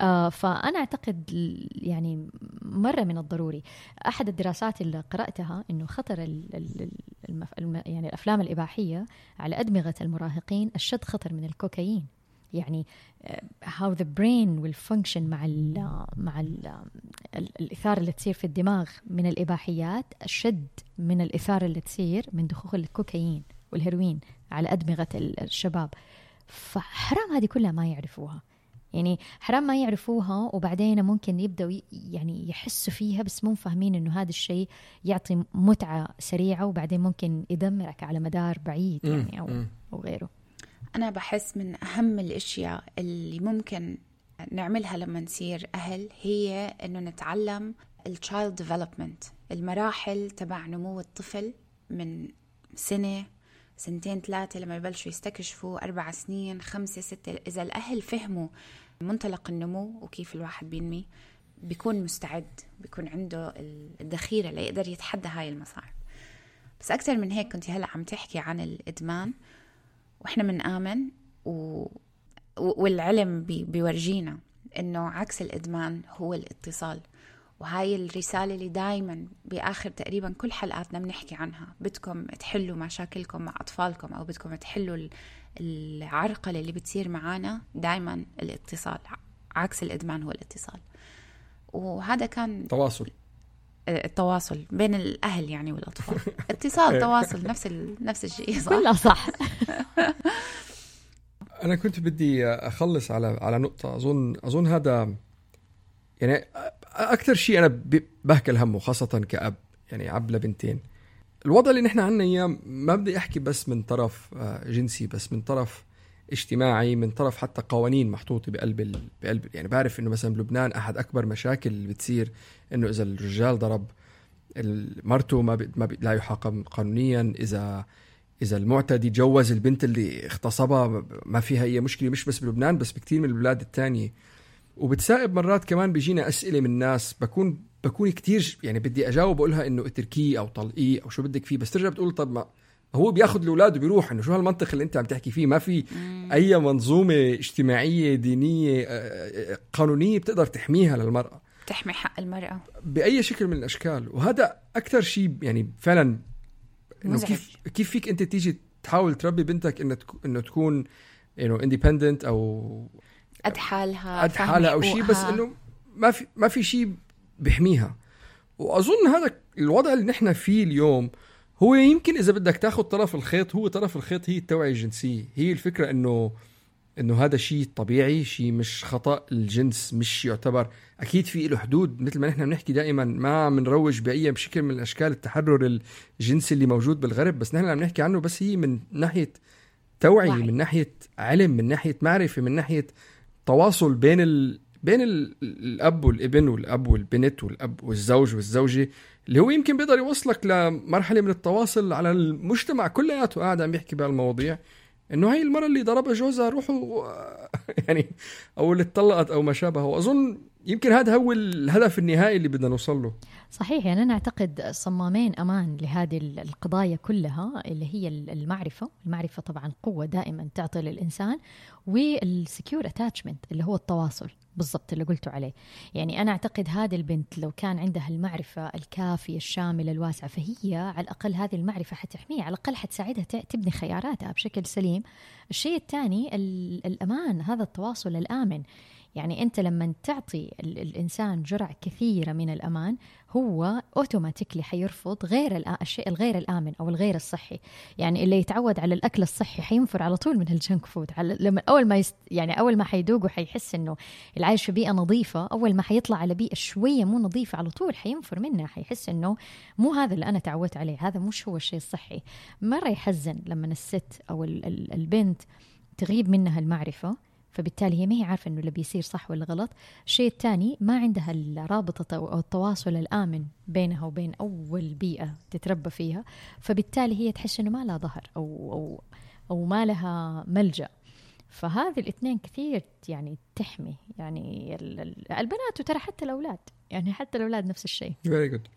آه فأنا أعتقد ل- يعني مرة من الضروري. أحد الدراسات اللي قرأتها إنه خطر ال ال المف... الم... يعني الأفلام الإباحية على أدمغة المراهقين اشد خطر من الكوكايين. يعني آه، how the brain will function مع ال مع ال ال الاثاره اللي تصير في الدماغ من الإباحيات أشد من الاثاره اللي تصير من دخول الكوكايين والهيروين على ال- الشباب. فحرام هذه كلها ما يعرفوها. يعني حرام ما يعرفوها وبعدين ممكن يبدأوا ي- يعني يحسوا فيها بس مو فاهمين إنه هذا الشيء يعطي متعة سريعة وبعدين ممكن يدمرك على مدار بعيد يعني أو مم. أو غيره أنا بحس من أهم الأشياء اللي ممكن نعملها لما نصير أهل هي إنه نتعلم ال child development المراحل تبع نمو الطفل من سنة سنتين ثلاثة لما يبلشوا يستكشفوا أربع سنين خمسة ستة إذا الأهل فهموا منطلق النمو وكيف الواحد بينمي بيكون مستعد بيكون عنده الذخيرة ليقدر يتحدى هاي المصاعب بس أكثر من هيك كنت هلأ عم تحكي عن الإدمان وإحنا بنآمن و... والعلم بي... بيورجينا إنه عكس الإدمان هو الاتصال. وهاي الرسالة اللي دايما بآخر تقريبا كل حلقاتنا بنحكي عنها. بدكم تحلوا مشاكلكم مع أطفالكم أو بدكم تحلوا العرقلة اللي بتصير معانا دايما الاتصال عكس الإدمان هو الاتصال. وهذا كان تواصل. التواصل بين الأهل يعني والأطفال. اتصال إيه. تواصل نفس ال... نفس الشيء صح؟ كلها صح. أنا كنت بدي أخلص على على نقطة. أظن أظن هذا يعني أكثر شيء أنا بهكل همه خاصة كأب يعني اب لبنتين. الوضع اللي نحن عنا إياه ما بدي أحكي بس من طرف آه، جنسي بس من طرف اجتماعي من طرف حتى قوانين محطوطة بقلب ال... بقلب يعني بعرف إنه مثلا بلبنان أحد أكبر مشاكل اللي بتصير إنه إذا الرجال ضرب مرته ما, ب... ما ب... لا يحاكم قانونيا إذا إذا المعتدي جوز البنت اللي اغتصبها ما فيها أي مشكلة مش بس بلبنان بس بكثير من البلاد الثانية وبتسائب مرات كمان بيجينا أسئلة من ناس بكون بكون كتير يعني بدي أجاوب اقولها إنه اتركيه أو طلقيه أو شو بدك فيه بس ترجع بتقول طب ما هو بياخذ الأولاد وبيروح إنه شو هالمنطق اللي أنت عم تحكي فيه؟ ما في أي منظومة اجتماعية دينية آه، آه، قانونية بتقدر تحميها للمرأة. تحمي حق المرأة. بأي شكل من الأشكال. وهذا أكثر شيء يعني فعلا إنه كيف كيف فيك أنت تيجي تحاول تربي بنتك إنه إنه تكون انه اندبندنت أو قد حالها قد حالها أو شيء بس إنه ما في ما في شيء بيحميها. وأظن هذا الوضع اللي نحن فيه اليوم هو يمكن إذا بدك تاخذ طرف الخيط هو طرف الخيط هي التوعية الجنسية. هي الفكرة إنه إنه هذا شيء طبيعي شيء مش خطأ الجنس مش يعتبر أكيد في له حدود. مثل ما نحن بنحكي دائما ما عم نروج بأي شكل من اشكال التحرر الجنسي اللي موجود بالغرب بس نحن عم نحكي عنه بس هي من ناحية توعيه وعي. من ناحية علم من ناحية معرفة من ناحية تواصل بين ال... بين ال... الأب والابن والأب والبنت والأب والزوج والزوجة اللي هو يمكن بيقدر يوصلك لمرحلة من التواصل على المجتمع كلياته قاعد عم يحكي بهالمواضيع إنه هي المرة اللي ضربها جوزها روحوا يعني أو اللي اتطلقت أو ما شابه واظن يمكن هذا هو الهدف النهائي اللي بدنا نوصل له. صحيح يعني أنا أعتقد صمامين أمان لهذه القضايا كلها اللي هي المعرفة. المعرفة طبعا قوة دائما تعطي للإنسان وال secure attachment اللي هو التواصل. بالضبط اللي قلتوا عليه. يعني أنا أعتقد هذه البنت لو كان عندها المعرفة الكافية الشاملة الواسعة فهي على الأقل هذه المعرفة حتحميها على الأقل حتساعدها تبني خياراتها بشكل سليم. الشيء الثاني الأمان هذا التواصل الآمن. يعني أنت لما تعطي الإنسان جرعة كثيرة من الأمان هو automatically حيرفض غير الشيء الغير الآمن أو الغير الصحي. يعني اللي يتعود على الأكل الصحي حينفر على طول من ال junk food لما أول ما يست يعني أول ما حيدوق وحيحس إنه العايش في بيئة نظيفة أول ما حيطلع على بيئة شوية مو نظيفة على طول حينفر منها. حيحس إنه مو هذا اللي أنا تعودت عليه هذا مش هو الشيء الصحي. مرة يحزن لما الست أو البنت تغيب منها المعرفة فبالتالي هي ما هي عارفة إنه اللي بيصير صح ولا غلط. الشيء الثاني ما عندها الرابطة أو التواصل الآمن بينها وبين أول بيئة تتربى فيها. فبالتالي هي تحس إنه ما لها ظهر أو, أو, أو ما لها ملجأ. فهذه الاثنين كثير يعني تحمي. يعني البنات وترى حتى الأولاد. يعني حتى الأولاد نفس الشيء. very good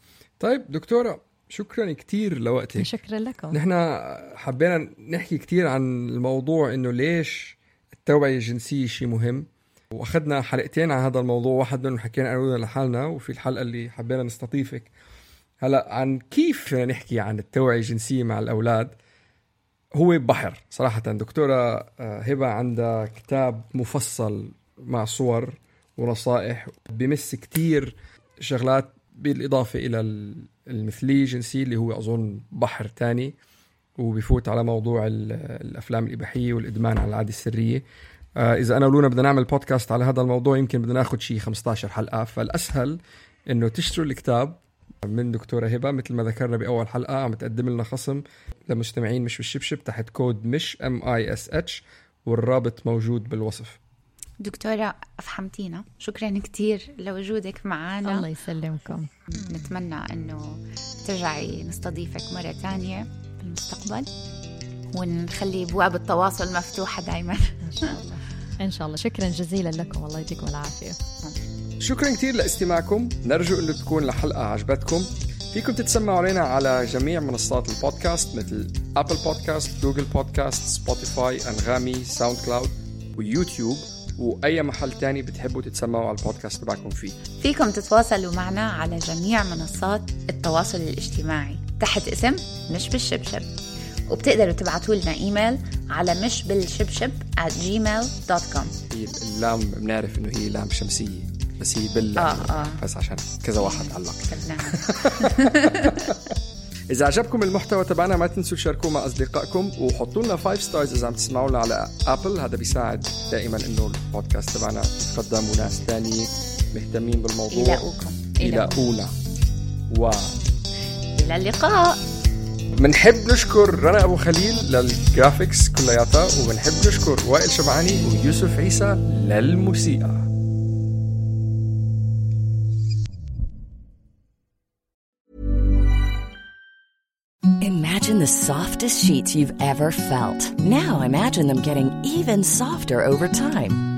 طيب دكتورة شكرا كثير لوقتك. شكرا لكم. نحن حبينا نحكي كثير عن الموضوع إنه ليش التوعية الجنسية شيء مهم. وأخذنا حلقتين عن هذا الموضوع واحد منهم حكينا أنا لحالنا وفي الحلقة اللي حبينا نستضيفك. هلأ عن كيف نحكي عن التوعية الجنسية مع الأولاد؟ هو بحر. صراحة دكتورة آه، هبة عندها كتاب مفصل مع صور ونصائح بمس كتير شغلات بالإضافة إلى المثلية الجنسية اللي هو أظن بحر تاني. وبيفوت على موضوع الأفلام الإباحية والإدمان على العادة السرية. آه إذا أنا ولونا بدنا نعمل بودكاست على هذا الموضوع يمكن بدنا ناخذ شيء 15 حلقة. فالأسهل إنه تشتروا الكتاب من دكتورة هبة مثل ما ذكرنا بأول حلقة عم تقدم لنا خصم لمستمعين مش بالشبشب تحت كود مش M I S H والرابط موجود بالوصف. دكتورة أفهمتينا. شكرا كتير لوجودك معنا. الله يسلمكم. نتمنى أنه ترجعي نستضيفك مرة تانية. في المستقبل ونخلي بواب التواصل مفتوحة دايما. إن شاء الله. إن شاء الله. شكرا جزيلا لكم. الله يديكم العافية. شكرا كثير لاستماعكم. نرجو انه تكون الحلقة عجبتكم. فيكم تتسمعوا علينا على جميع منصات البودكاست مثل Apple Podcast Google Podcast Spotify أنغامي SoundCloud و YouTube وأي محل تاني بتحبوا تتسمعوا على البودكاست تبعكم فيه. فيكم تتواصلوا معنا على جميع منصات التواصل الاجتماعي. تحت اسم مش بالشبشب. وبتقدروا تبعتوا لنا إيميل على مش بالشبشب at gmail.com هي اللام بنعرف إنه هي لام شمسية بس هي بال آه، آه. بس عشان كذا واحد علق. إذا عجبكم المحتوى تبعنا ما تنسوا تشاركوه مع أصدقائكم وحطوا لنا 5 stars إذا عم تسمعونا على Apple هذا بيساعد دائما إنه البودكاست تبعنا يتقدم وناس تانية مهتمين بالموضوع. يلاقوكم. يلاقونا. و إلى اللقاء بنحب نشكر رنا أبو خليل للجرافيكس كلياتها وبنحب نشكر وائل شبعاني ويوسف عيسى للموسيقى Imagine the softest sheets you've ever felt. Now imagine them getting even softer over time.